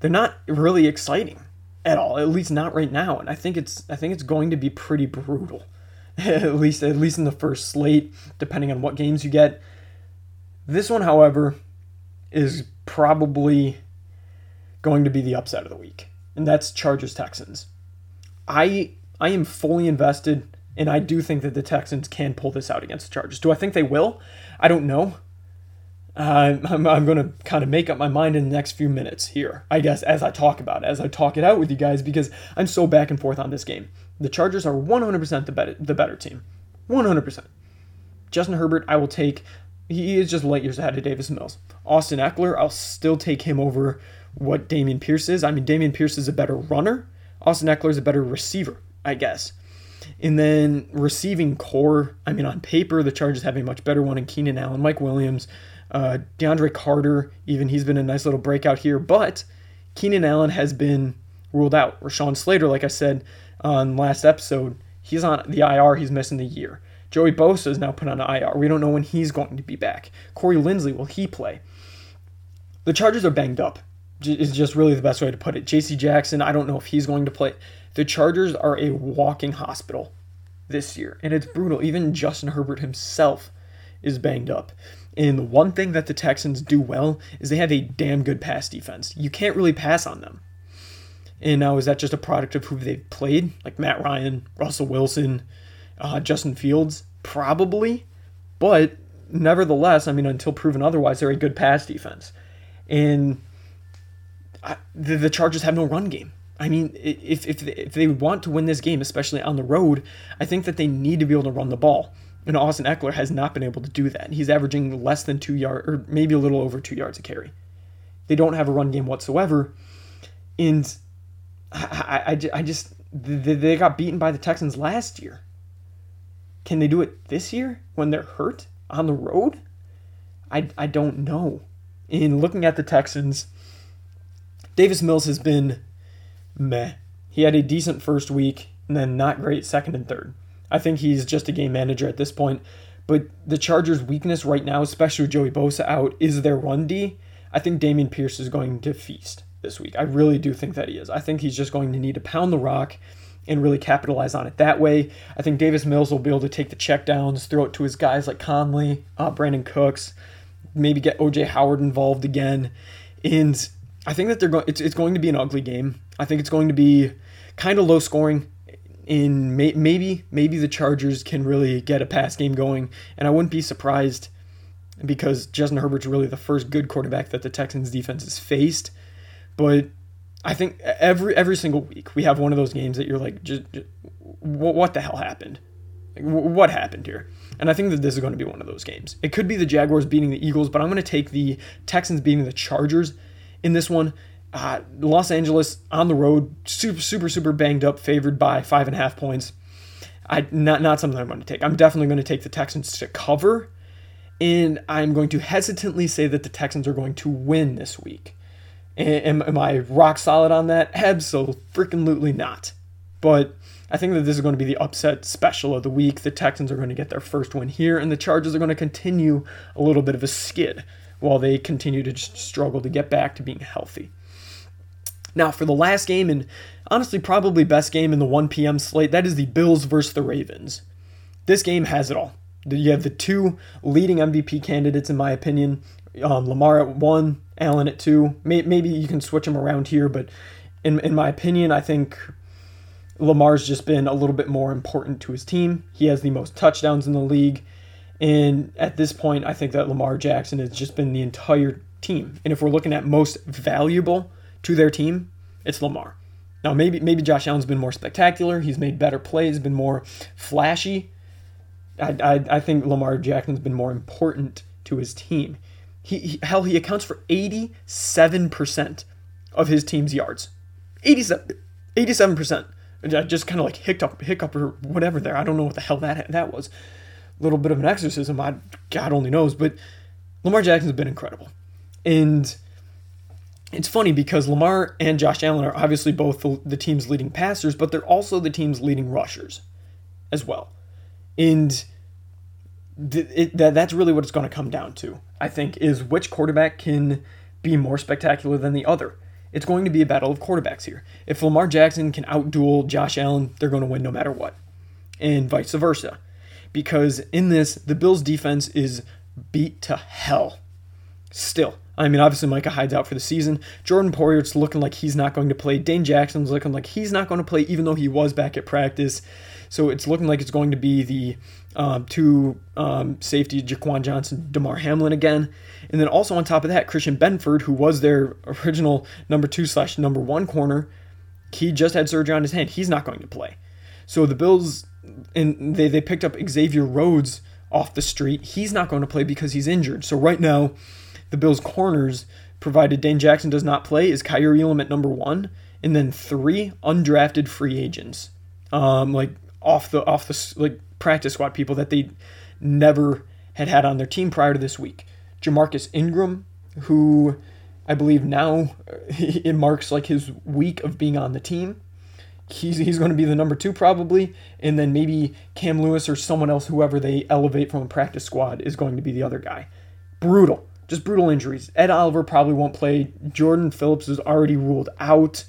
they're not really exciting at all. At least not right now. And I think it's I think it's going to be pretty brutal. at least at least in the first slate, depending on what games you get. This one, however, is probably going to be the upset of the week, and that's Chargers Texans. I I am fully invested, and I do think that the Texans can pull this out against the Chargers. Do I think they will? I don't know. Uh, I'm, I'm going to kind of make up my mind in the next few minutes here, I guess, as I talk about it, as I talk it out with you guys, because I'm so back and forth on this game. The Chargers are 100% the better, the better team. 100%. Justin Herbert, I will take. He is just light years ahead of Davis Mills. Austin Ekeler, I'll still take him over what Dameon Pierce is. I mean, Dameon Pierce is a better runner. Austin Ekeler is a better receiver, I guess. And then receiving core, I mean, on paper, the Chargers have a much better one in Keenan Allen, Mike Williams, uh, DeAndre Carter, even he's been a nice little breakout here, but Keenan Allen has been ruled out. Rashawn Slater, like I said on last episode, he's on the IR, he's missing the year. Joey Bosa is now put on IR. We don't know when he's going to be back. Corey Linsley, will he play? The Chargers are banged up, is just really the best way to put it. JC Jackson, I don't know if he's going to play. The Chargers are a walking hospital this year, and it's brutal. Even Justin Herbert himself is banged up. And the one thing that the Texans do well is they have a damn good pass defense. You can't really pass on them. And now, is that just a product of who they've played? Like Matt Ryan, Russell Wilson, uh, Justin Fields? Probably. But nevertheless, I mean, until proven otherwise, they're a good pass defense. And I, the, the Chargers have no run game. I mean, if, if, if they want to win this game, especially on the road, I think that they need to be able to run the ball. And Austin Ekeler has not been able to do that. He's averaging less than two yards, or maybe a little over two yards a carry. They don't have a run game whatsoever. And I, I, I just, they got beaten by the Texans last year. Can they do it this year when they're hurt on the road? I, I don't know. In looking at the Texans, Davis Mills has been meh. He had a decent first week and then not great second and third. I think he's just a game manager at this point. But the Chargers' weakness right now, especially with Joey Bosa out, is their run D. I think Dameon Pierce is going to feast this week. I really do think that he is. I think he's just going to need to pound the rock and really capitalize on it that way. I think Davis Mills will be able to take the checkdowns, throw it to his guys like Conley, uh, Brandin Cooks, maybe get OJ Howard involved again. And I think that they're going. It's, it's going to be an ugly game. I think it's going to be kind of low scoring. In may, maybe maybe the Chargers can really get a pass game going, and I wouldn't be surprised because Justin Herbert's really the first good quarterback that the Texans defense has faced. But I think every every single week we have one of those games that you're like, just, just what the hell happened? Like, what happened here? And I think that this is going to be one of those games. It could be the Jaguars beating the Eagles, but I'm going to take the Texans beating the Chargers in this one. Uh, Los Angeles on the road, super, super, super banged up, favored by five and a half points. I not not something I'm going to take. I'm definitely going to take the Texans to cover, and I'm going to hesitantly say that the Texans are going to win this week. Am, am I rock solid on that? Absolutely not. But I think that this is going to be the upset special of the week. The Texans are going to get their first win here, and the Chargers are going to continue a little bit of a skid while they continue to struggle to get back to being healthy. Now, for the last game, and honestly, probably best game in the 1 p.m. slate, that is the Bills versus the Ravens. This game has it all. You have the two leading MVP candidates, in my opinion um, Lamar at one, Allen at two. Maybe you can switch them around here, but in, in my opinion, I think Lamar's just been a little bit more important to his team. He has the most touchdowns in the league. And at this point, I think that Lamar Jackson has just been the entire team. And if we're looking at most valuable to their team, it's Lamar. Now, maybe maybe Josh Allen's been more spectacular. He's made better plays, been more flashy. I, I, I think Lamar Jackson's been more important to his team. He, he hell he accounts for 87% of his team's yards. 87 87%. I just kind of like hiccup hiccup or whatever there. I don't know what the hell that that was. Little bit of an exorcism. I God only knows, but Lamar Jackson's been incredible. And it's funny because Lamar and Josh Allen are obviously both the, the team's leading passers, but they're also the team's leading rushers as well. And th- it, that, that's really what it's going to come down to. I think, is which quarterback can be more spectacular than the other. It's going to be a battle of quarterbacks here. If Lamar Jackson can outduel Josh Allen, they're going to win no matter what, and vice versa. Because in this, the Bills' defense is beat to hell. Still, I mean, obviously Micah Hyde's out for the season. Jordan Poyer's looking like he's not going to play. Dane Jackson's looking like he's not going to play, even though he was back at practice. So it's looking like it's going to be the um, two um, safety, Jaquan Johnson, Damar Hamlin again. And then also on top of that, Christian Benford, who was their original number two slash number one corner, he just had surgery on his hand. He's not going to play. So the Bills, and they, they picked up Xavier Rhodes off the street. He's not going to play because he's injured. So right now, the Bills' corners, provided Dane Jackson does not play, is Kaiir Elam at number one, and then three undrafted free agents. Um, like off the off the like practice squad people that they never had had on their team prior to this week. Jamarcus Ingram, who I believe now it marks like his week of being on the team. He's, he's going to be the number two probably, and then maybe Cam Lewis or someone else, whoever they elevate from a practice squad, is going to be the other guy. Brutal, just brutal injuries. Ed Oliver probably won't play. Jordan Phillips is already ruled out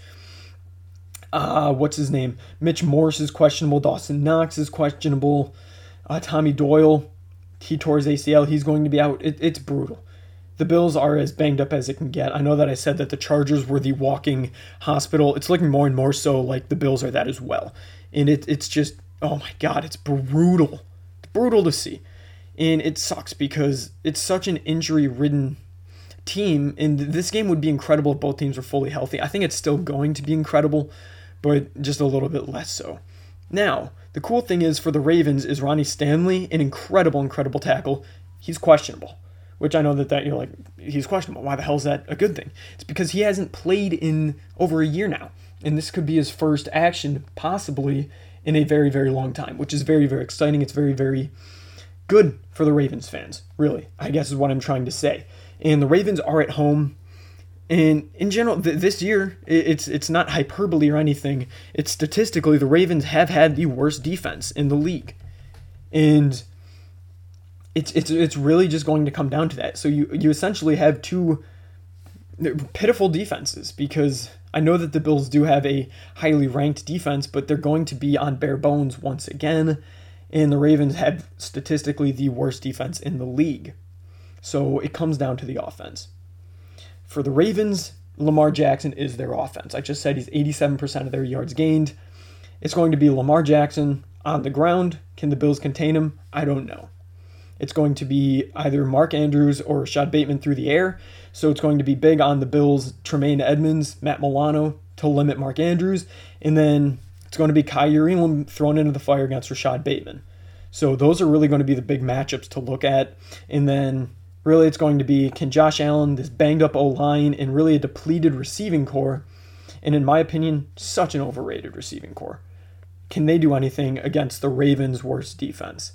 uh, what's his name? Mitch Morse is questionable. Dawson Knox is questionable. Uh, Tommy Doyle, he tore his ACL. He's going to be out. It, it's brutal. The Bills are as banged up as it can get. I know that I said that the Chargers were the walking hospital. It's looking more and more so like the Bills are that as well. And it, it's just, oh my God, it's brutal. It's brutal to see. And it sucks because it's such an injury ridden team. And this game would be incredible if both teams were fully healthy. I think it's still going to be incredible but just a little bit less so. Now, The cool thing is for the Ravens is Ronnie Stanley, an incredible, incredible tackle. He's questionable, which I know that that you're like he's questionable. Why the hell is that a good thing? It's because he hasn't played in over a year now, and this could be his first action possibly in a very, very long time, which is very, very exciting. It's very, very good for the Ravens fans, really, I guess is what I'm trying to say. And the Ravens are at home. And in general, th- this year, it's it's not hyperbole or anything. It's statistically the Ravens have had the worst defense in the league, and it's it's it's really just going to come down to that. So you you essentially have two pitiful defenses because I know that the Bills do have a highly ranked defense, but they're going to be on bare bones once again. And the Ravens have statistically the worst defense in the league. So it comes down to the offense. For the Ravens, Lamar Jackson is their offense. I just said he's 87% of their yards gained. It's going to be Lamar Jackson on the ground. Can the Bills contain him? I don't know. It's going to be either Mark Andrews or Rashod Bateman through the air. So it's going to be big on the Bills, Tremaine Edmunds, Matt Milano to limit Mark Andrews. And then it's going to be Kaiir Elam thrown into the fire against Rashod Bateman. So those are really going to be the big matchups to look at. And then really it's going to be can Josh Allen, this banged up O line, and really a depleted receiving core, and in my opinion, such an overrated receiving core. Can they do anything against the Ravens' worst defense?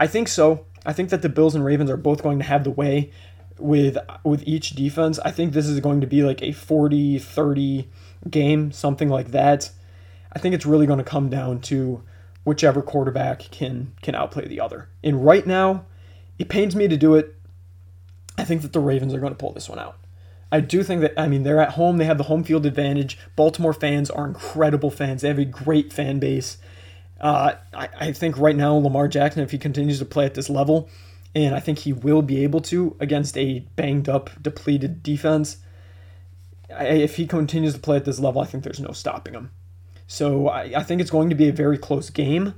I think so. I think that the Bills and Ravens are both going to have the way with with each defense. I think this is going to be like a 40-30 game, something like that. I think it's really going to come down to whichever quarterback can can outplay the other. And right now, it pains me to do it. I think that the Ravens are going to pull this one out. I do think that I mean they're at home, they have the home field advantage. Baltimore fans are incredible fans. They have a great fan base. Uh, I, I think right now Lamar Jackson, if he continues to play at this level, and I think he will be able to against a banged up, depleted defense. I, if he continues to play at this level, I think there's no stopping him. So I, I think it's going to be a very close game.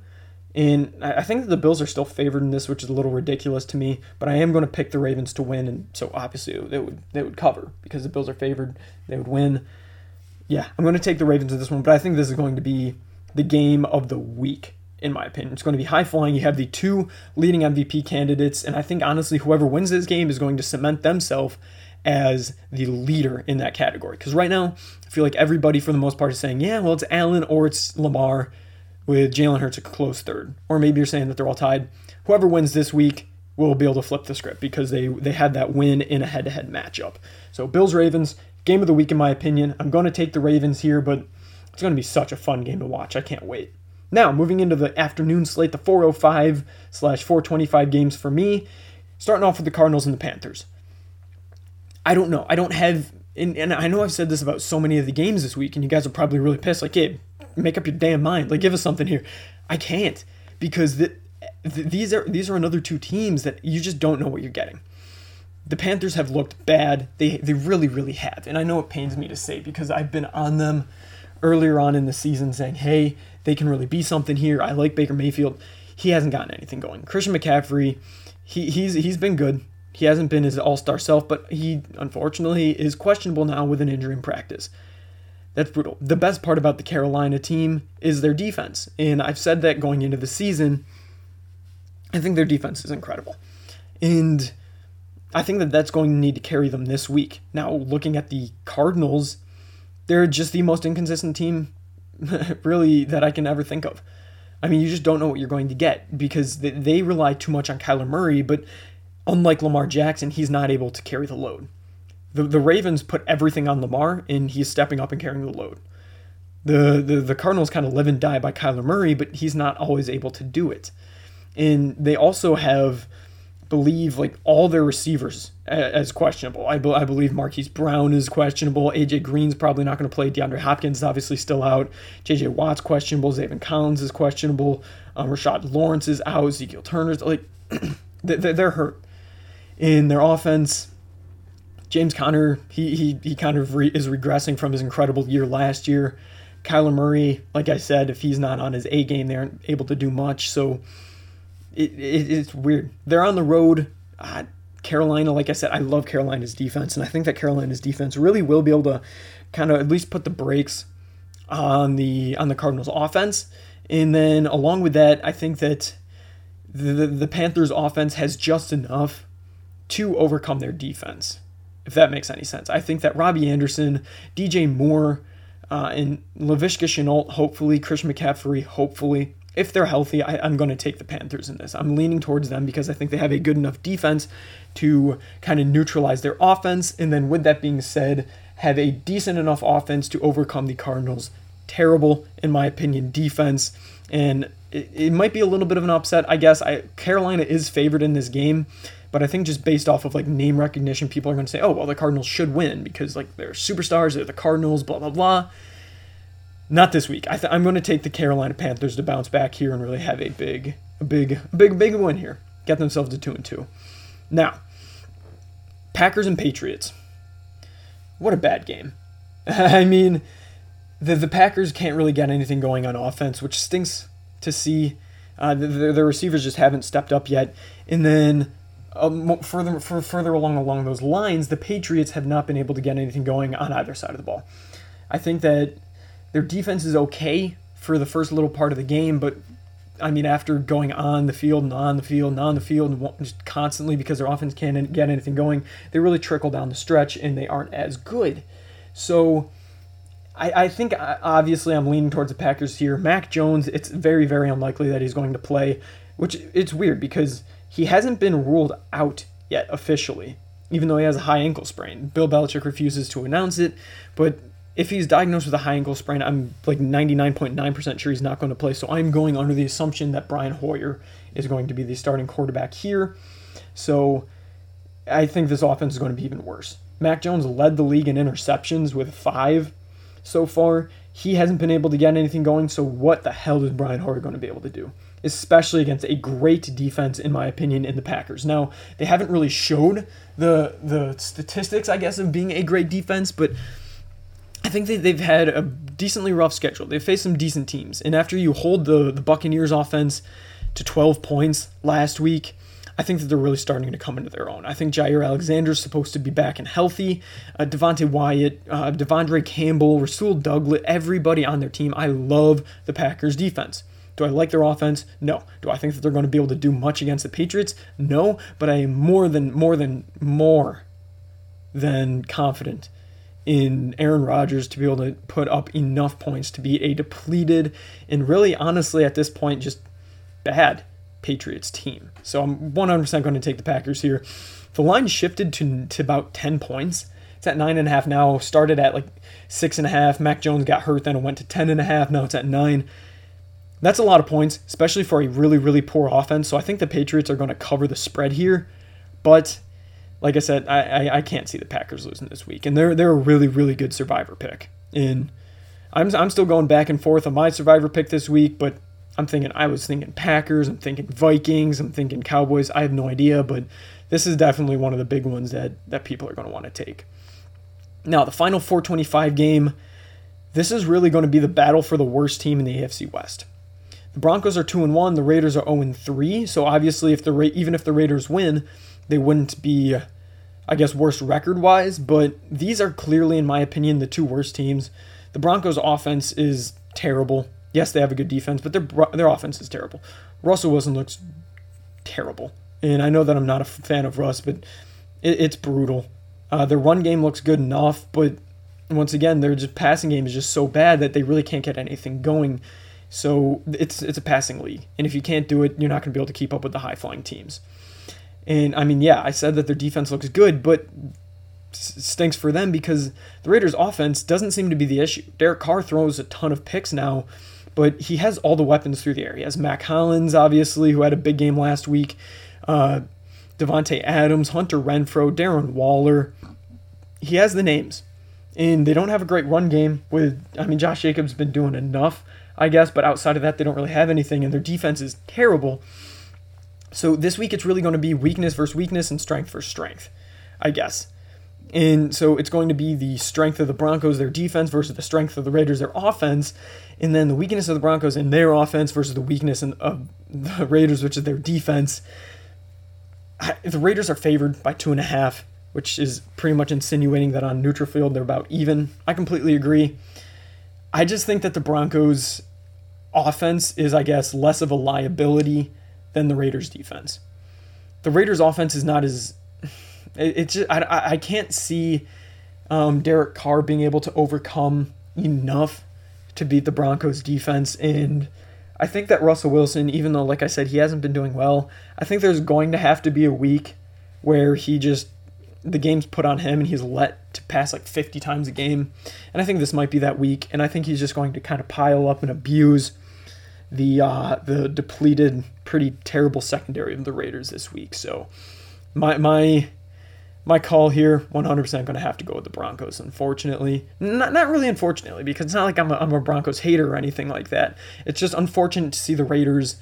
And I think that the Bills are still favored in this, which is a little ridiculous to me. But I am going to pick the Ravens to win, and so obviously they would they would cover because the Bills are favored. They would win. Yeah, I'm going to take the Ravens in this one, but I think this is going to be the game of the week, in my opinion. It's going to be high flying. You have the two leading MVP candidates, and I think honestly, whoever wins this game is going to cement themselves as the leader in that category. Because right now, I feel like everybody, for the most part, is saying, yeah, well, it's Allen or it's Lamar, with Jalen Hurts a close third. Or maybe you're saying that they're all tied. Whoever wins this week will be able to flip the script because they, they had that win in a head to head matchup. So, Bills Ravens, game of the week, in my opinion. I'm going to take the Ravens here, but it's going to be such a fun game to watch. I can't wait. Now, moving into the afternoon slate, the 405 slash 425 games for me, starting off with the Cardinals and the Panthers. I don't know. I don't have, and, and I know I've said this about so many of the games this week, and you guys are probably really pissed. Like, Gabe, make up your damn mind. Like, give us something here. I can't because the, the, these are these are another two teams that you just don't know what you're getting. The Panthers have looked bad. They they really really have, and I know it pains me to say because I've been on them earlier on in the season saying, hey, they can really be something here. I like Baker Mayfield. He hasn't gotten anything going. Christian McCaffrey, he, he's he's been good. He hasn't been his all-star self, but he unfortunately is questionable now with an injury in practice. That's brutal. The best part about the Carolina team is their defense, and I've said that going into the season. I think their defense is incredible, and I think that that's going to need to carry them this week. Now, looking at the Cardinals, they're just the most inconsistent team, really, that I can ever think of. I mean, you just don't know what you're going to get because they rely too much on Kyler Murray, but unlike Lamar Jackson, he's not able to carry the load. The, the Ravens put everything on Lamar, and he's stepping up and carrying the load. The, the, the Cardinals kind of live and die by Kyler Murray, but he's not always able to do it. And they also have believe like all their receivers as questionable. I, be- I believe Marquise Brown is questionable. AJ Green's probably not going to play. DeAndre Hopkins is obviously still out. JJ Watt's questionable. Zaven Collins is questionable. Um, Rashard Lawrence is out. Ezekiel Turner's like they're hurt in their offense. James Conner, he he he kind of re- is regressing from his incredible year last year. Kyler Murray, like I said, if he's not on his A game, they aren't able to do much. So it, it, it's weird. They're on the road. Uh, Carolina, like I said, I love Carolina's defense, and I think that Carolina's defense really will be able to kind of at least put the brakes on the on the Cardinals' offense. And then along with that, I think that the, the, the Panthers offense has just enough to overcome their defense, if that makes any sense. I think that Robbie Anderson, DJ Moore, uh, and Laviska Shenault, hopefully, Chris McCaffrey, hopefully, if they're healthy, I, am going to take the Panthers in this. I'm leaning towards them because I think they have a good enough defense to kind of neutralize their offense. And then, with that being said, have a decent enough offense to overcome the Cardinals' terrible, in my opinion, defense. And it, it might be a little bit of an upset, I guess. I, Carolina is favored in this game, but I think just based off of like name recognition, people are going to say, oh, well, the Cardinals should win because like they're superstars, they're the Cardinals, blah, blah, blah. Not this week. I am going to take the Carolina Panthers to bounce back here and really have a big, a big, big, big win here. Get themselves to two and two. Now, Packers and Patriots. What a bad game. I mean, the the Packers can't really get anything going on offense, which stinks to see. Uh, the, the, the receivers just haven't stepped up yet. And then um, further for further along along those lines, the Patriots have not been able to get anything going on either side of the ball. I think that their defense is okay for the first little part of the game, but I mean, after going on the field and on the field and on the field and just constantly because their offense can't get anything going, they really trickle down the stretch and they aren't as good. So I, I think uh, obviously I'm leaning towards the Packers here. Mac Jones, it's very, very unlikely that he's going to play, which it's weird because he hasn't been ruled out yet officially, even though he has a high ankle sprain. Bill Belichick refuses to announce it, but if he's diagnosed with a high ankle sprain, I'm like 99.9% sure he's not going to play. So I'm going under the assumption that Brian Hoyer is going to be the starting quarterback here. So I think this offense is going to be even worse. Mac Jones led the league in interceptions with five so far. He hasn't been able to get anything going. So what the hell is Brian Hoyer going to be able to do? Especially against a great defense, in my opinion, in the Packers. Now they haven't really showed the the statistics, I guess, of being a great defense, but I think they, they've had a decently rough schedule. They've faced some decent teams. And after you hold the, the Buccaneers offense to 12 points last week, I think that they're really starting to come into their own. I think Jaire Alexander's supposed to be back and healthy. Uh, Devonte Wyatt, uh, De'Vondre Campbell, Rasul Douglas, everybody on their team. I love the Packers defense. Do I like their offense? No. Do I think that they're going to be able to do much against the Patriots? No. But I am more than more than more than confident in Aaron Rodgers to be able to put up enough points to be a depleted and really honestly at this point just bad Patriots team. So I'm 100% going to take the Packers here. The line shifted to, to about 10 points. It's at 9.5 now. Started at like 6.5. Mac Jones got hurt, then it went to 10.5. Now it's at 9. That's a lot of points, especially for a really, really poor offense. So I think the Patriots are going to cover the spread here. But like I said, I, I, I, can't see the Packers losing this week, and they're they're a really really good survivor pick. And I'm I'm still going back and forth on my survivor pick this week, but I'm thinking I was thinking Packers, I'm thinking Vikings, I'm thinking Cowboys. I have no idea, but this is definitely one of the big ones that that people are going to want to take. Now the final 425 game, this is really going to be the battle for the worst team in the AFC West. The Broncos are two and one, the Raiders are 0 and three. So obviously, if the even if the Raiders win, they wouldn't be I guess, worst record wise, but these are clearly, in my opinion, the two worst teams. The Broncos' offense is terrible. Yes, they have a good defense, but their their offense is terrible. Russell Wilson looks terrible, and I know that I'm not a fan of Russ, but it, it's brutal. Uh, their run game looks good enough, but once again, their just passing game is just so bad that they really can't get anything going. So it's it's a passing league, and if you can't do it, you're not going to be able to keep up with the high flying teams. And I mean, yeah, I said that their defense looks good, but stinks for them because the Raiders' offense doesn't seem to be the issue. Derek Carr throws a ton of picks now, but he has all the weapons through the air. He has Mack Hollins, obviously, who had a big game last week. Uh, Davante Adams, Hunter Renfrow, Darren Waller. He has the names, and they don't have a great run game. With I mean, Josh Jacobs been doing enough, I guess, but outside of that, they don't really have anything, and their defense is terrible. So this week it's really going to be weakness versus weakness and strength versus strength, I guess. And so it's going to be the strength of the Broncos, their defense, versus the strength of the Raiders, their offense, and then the weakness of the Broncos and their offense versus the weakness of the Raiders, which is their defense. The Raiders are favored by two and a half, which is pretty much insinuating that on neutral field they're about even. I completely agree. I just think that the Broncos offense is, I guess, less of a liability than the Raiders' defense. The Raiders' offense is not as. It's just, I, I can't see um, Derek Carr being able to overcome enough to beat the Broncos' defense. And I think that Russell Wilson, even though, like I said, he hasn't been doing well, I think there's going to have to be a week where he just the game's put on him and he's let to pass like 50 times a game. And I think this might be that week. And I think he's just going to kind of pile up and abuse the uh, the depleted, pretty terrible secondary of the Raiders this week. So my my my call here, 100% going to have to go with the Broncos. Unfortunately, not not really unfortunately, because it's not like I'm a, I'm a Broncos hater or anything like that. It's just unfortunate to see the Raiders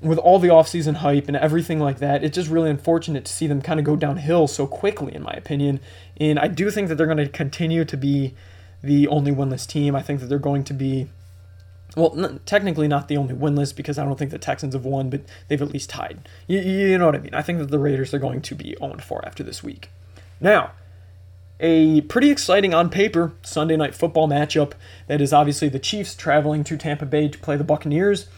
with all the offseason hype and everything like that, it's just really unfortunate to see them kind of go downhill so quickly, in my opinion. And I do think that they're going to continue to be the only winless team. I think that they're going to be, well, technically not the only winless because I don't think the Texans have won, but they've at least tied. You, you know what I mean? I think that the Raiders are going to be 0 4 after this week. Now, a pretty exciting on paper Sunday night football matchup that is obviously the Chiefs traveling to Tampa Bay to play the Buccaneers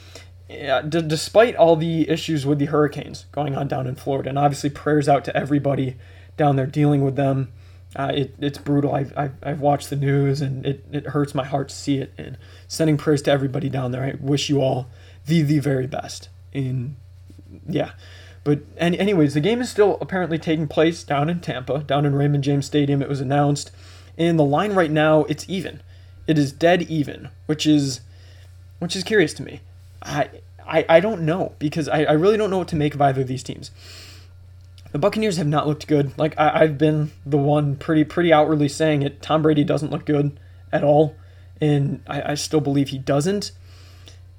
yeah, d- despite all the issues with the hurricanes going on down in Florida, and obviously prayers out to everybody down there dealing with them. Uh, it, it's brutal. I've, I've, I've, watched the news and it, it hurts my heart to see it. And sending prayers to everybody down there. I wish you all the the very best. In yeah, but any, anyways, the game is still apparently taking place down in Tampa, down in Raymond James Stadium. It was announced, and the line right now it's even. It is dead even, which is which is curious to me. I, I, I don't know because I, I really don't know what to make of either of these teams. The Buccaneers have not looked good. Like I, I've been the one pretty pretty outwardly saying it. Tom Brady doesn't look good at all, and I, I still believe he doesn't.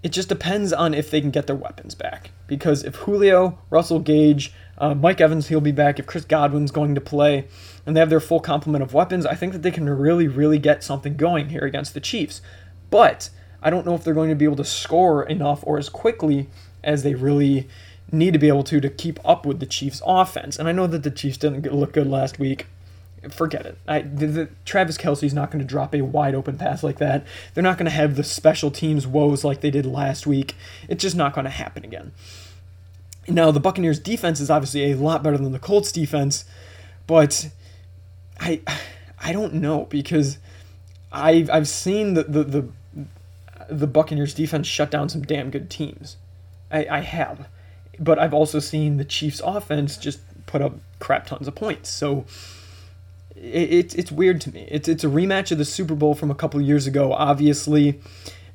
It just depends on if they can get their weapons back. Because if Julio, Russell Gage, uh, Mike Evans, he'll be back. If Chris Godwin's going to play, and they have their full complement of weapons, I think that they can really, really get something going here against the Chiefs. But I don't know if they're going to be able to score enough or as quickly as they really need to be able to to keep up with the Chiefs' offense. And I know that the Chiefs didn't look good last week. Forget it. I, the, the, Travis Kelce's not going to drop a wide open pass like that. They're not going to have the special teams woes like they did last week. It's just not going to happen again. Now, the Buccaneers' defense is obviously a lot better than the Colts' defense, but I I don't know because I've, I've seen the, the, the the Buccaneers defense shut down some damn good teams. I, I have. But I've also seen the Chiefs offense just put up crap tons of points. So it, it, it's weird to me. It's, it's a rematch of the Super Bowl from a couple years ago, obviously.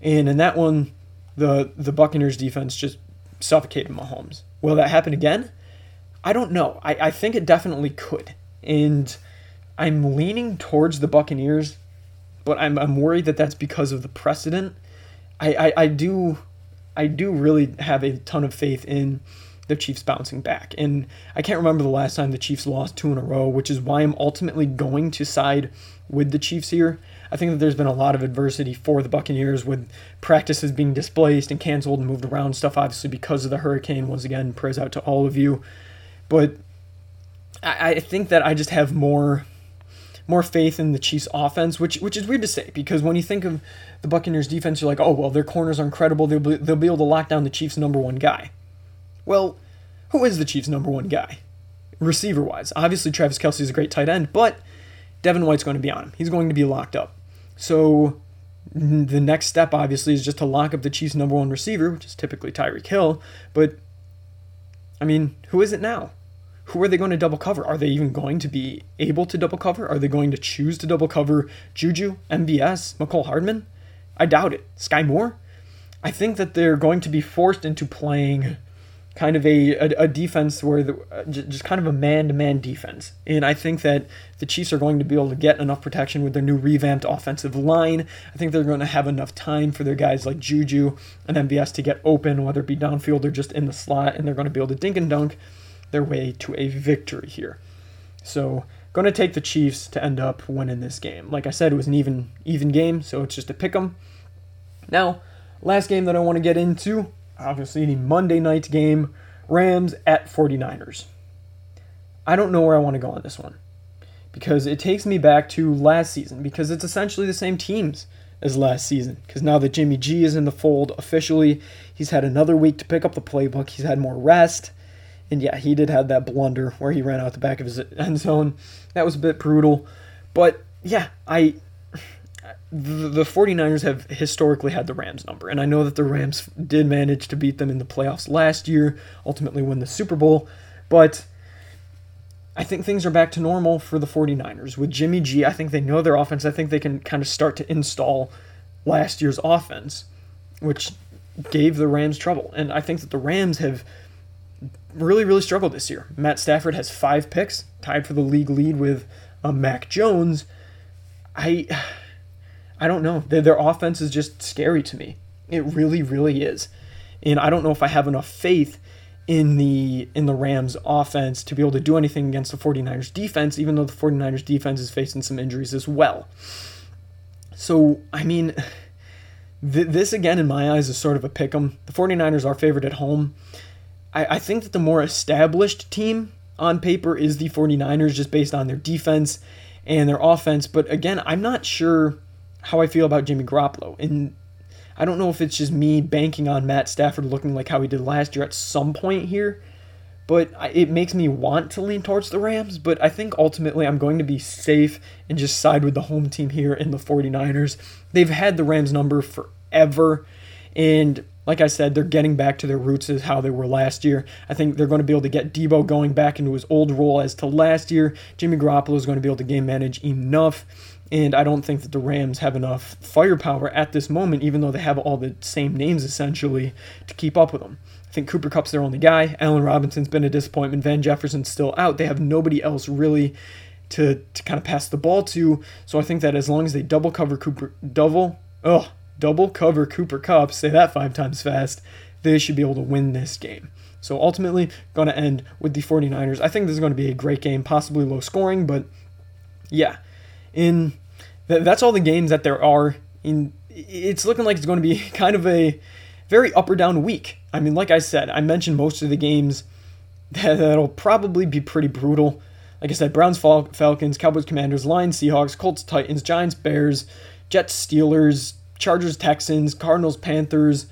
And in that one, the, the Buccaneers defense just suffocated Mahomes. Will that happen again? I don't know. I, I think it definitely could. And I'm leaning towards the Buccaneers, but I'm, I'm worried that that's because of the precedent I, I, I do I do really have a ton of faith in the Chiefs bouncing back. And I can't remember the last time the Chiefs lost two in a row, which is why I'm ultimately going to side with the Chiefs here. I think that there's been a lot of adversity for the Buccaneers with practices being displaced and canceled and moved around stuff, obviously because of the hurricane. Once again, prayers out to all of you. But I, I think that I just have more more faith in the Chiefs offense, which which is weird to say because when you think of the Buccaneers defense, you're like, oh well, their corners are incredible. They'll be, they'll be able to lock down the Chiefs' number one guy. Well, who is the Chiefs' number one guy, receiver wise? Obviously, Travis Kelce is a great tight end, but Devin White's going to be on him. He's going to be locked up. So the next step, obviously, is just to lock up the Chiefs' number one receiver, which is typically Tyreek Hill. But I mean, who is it now? who are they going to double cover? Are they even going to be able to double cover? Are they going to choose to double cover Juju, MVS, Mecole Hardman? I doubt it. Skyy Moore? I think that they're going to be forced into playing kind of a, a, a defense where the, uh, just kind of a man-to-man defense. And I think that the Chiefs are going to be able to get enough protection with their new revamped offensive line. I think they're going to have enough time for their guys like Juju and MVS to get open, whether it be downfield or just in the slot, and they're going to be able to dink and dunk their way to a victory here. So, going to take the Chiefs to end up winning this game. Like I said, it was an even even game, so it's just a pick 'em. Now, last game that I want to get into, obviously the Monday night game, Rams at 49ers. I don't know where I want to go on this one because it takes me back to last season because it's essentially the same teams as last season. Because now that Jimmy G is in the fold officially, he's had another week to pick up the playbook. He's had more rest. And yeah, he did have that blunder where he ran out the back of his end zone. That was a bit brutal. But yeah, I the, the 49ers have historically had the Rams number. And I know that the Rams did manage to beat them in the playoffs last year, ultimately win the Super Bowl. But I think things are back to normal for the 49ers. With Jimmy G, I think they know their offense. I think they can kind of start to install last year's offense, which gave the Rams trouble. And I think that the Rams have really, really struggled this year. Matt Stafford has five picks, tied for the league lead with uh, Mac Jones. I, I don't know. Their, their offense is just scary to me. It really, really is. And I don't know if I have enough faith in the in the Rams offense to be able to do anything against the 49ers defense even though the 49ers defense is facing some injuries as well. So, I mean, th- this again in my eyes is sort of a pick 'em. The 49ers are favored at home. I, I think that the more established team on paper is the 49ers just based on their defense and their offense, but again, I'm not sure how I feel about Jimmy Garoppolo. And I don't know if it's just me banking on Matt Stafford looking like how he did last year at some point here, but it makes me want to lean towards the Rams. But I think ultimately I'm going to be safe and just side with the home team here in the 49ers. They've had the Rams number forever. And like I said, they're getting back to their roots as how they were last year. I think they're going to be able to get Deebo going back into his old role as to last year. Jimmy Garoppolo is going to be able to game manage enough and I don't think that the Rams have enough firepower at this moment, even though they have all the same names essentially, to keep up with them. I think Cooper Kupp's their only guy. Allen Robinson's been a disappointment. Van Jefferson's still out. They have nobody else really to, to kind of pass the ball to. So I think that as long as they double cover Cooper, double, oh, double cover Cooper Kupp, say that five times fast, they should be able to win this game. So ultimately, going to end with the 49ers. I think this is going to be a great game, possibly low scoring, but yeah, in th- that's all the games that there are. In it's looking like it's going to be kind of a very up or down week. I mean, like I said, I mentioned most of the games that'll probably be pretty brutal. Like I said, Browns, Fal- Falcons, Cowboys, Commanders, Lions, Seahawks, Colts, Titans, Giants, Bears, Jets, Steelers, Chargers, Texans, Cardinals, Panthers,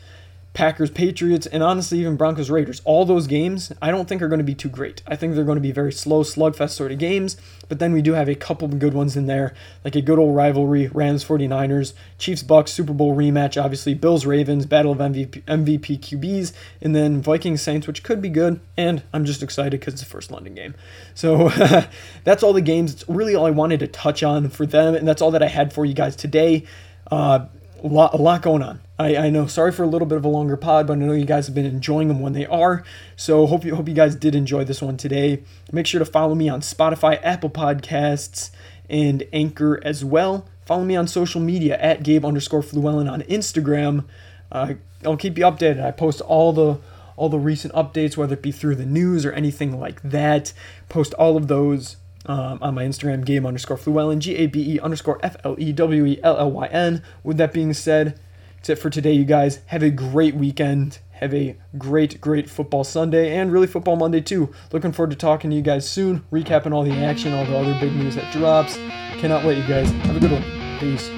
Packers, Patriots, and honestly, even Broncos, Raiders. All those games, I don't think are going to be too great. I think they're going to be very slow, slugfest sort of games, but then we do have a couple of good ones in there, like a good old rivalry Rams, 49ers, Chiefs, Bucks, Super Bowl rematch, obviously, Bills, Ravens, Battle of MVP, MVP QBs, and then Vikings, Saints, which could be good, and I'm just excited because it's the first London game. So that's all the games. It's really all I wanted to touch on for them, and that's all that I had for you guys today. Uh, a lot, a lot going on. I, I know. Sorry for a little bit of a longer pod, but I know you guys have been enjoying them when they are. So hope you hope you guys did enjoy this one today. Make sure to follow me on Spotify, Apple Podcasts, and Anchor as well. Follow me on social media at Gabe underscore Flewellyn on Instagram. Uh, I'll keep you updated. I post all the all the recent updates, whether it be through the news or anything like that. Post all of those um, on my Instagram, Gabe underscore Flewellyn, G A B E underscore F L E W E L L Y N. With that being said, that's it for today, you guys. Have a great weekend. Have a great, great football Sunday and really football Monday too. Looking forward to talking to you guys soon, recapping all the action, all the other big news that drops. Cannot wait, you guys. Have a good one. Peace.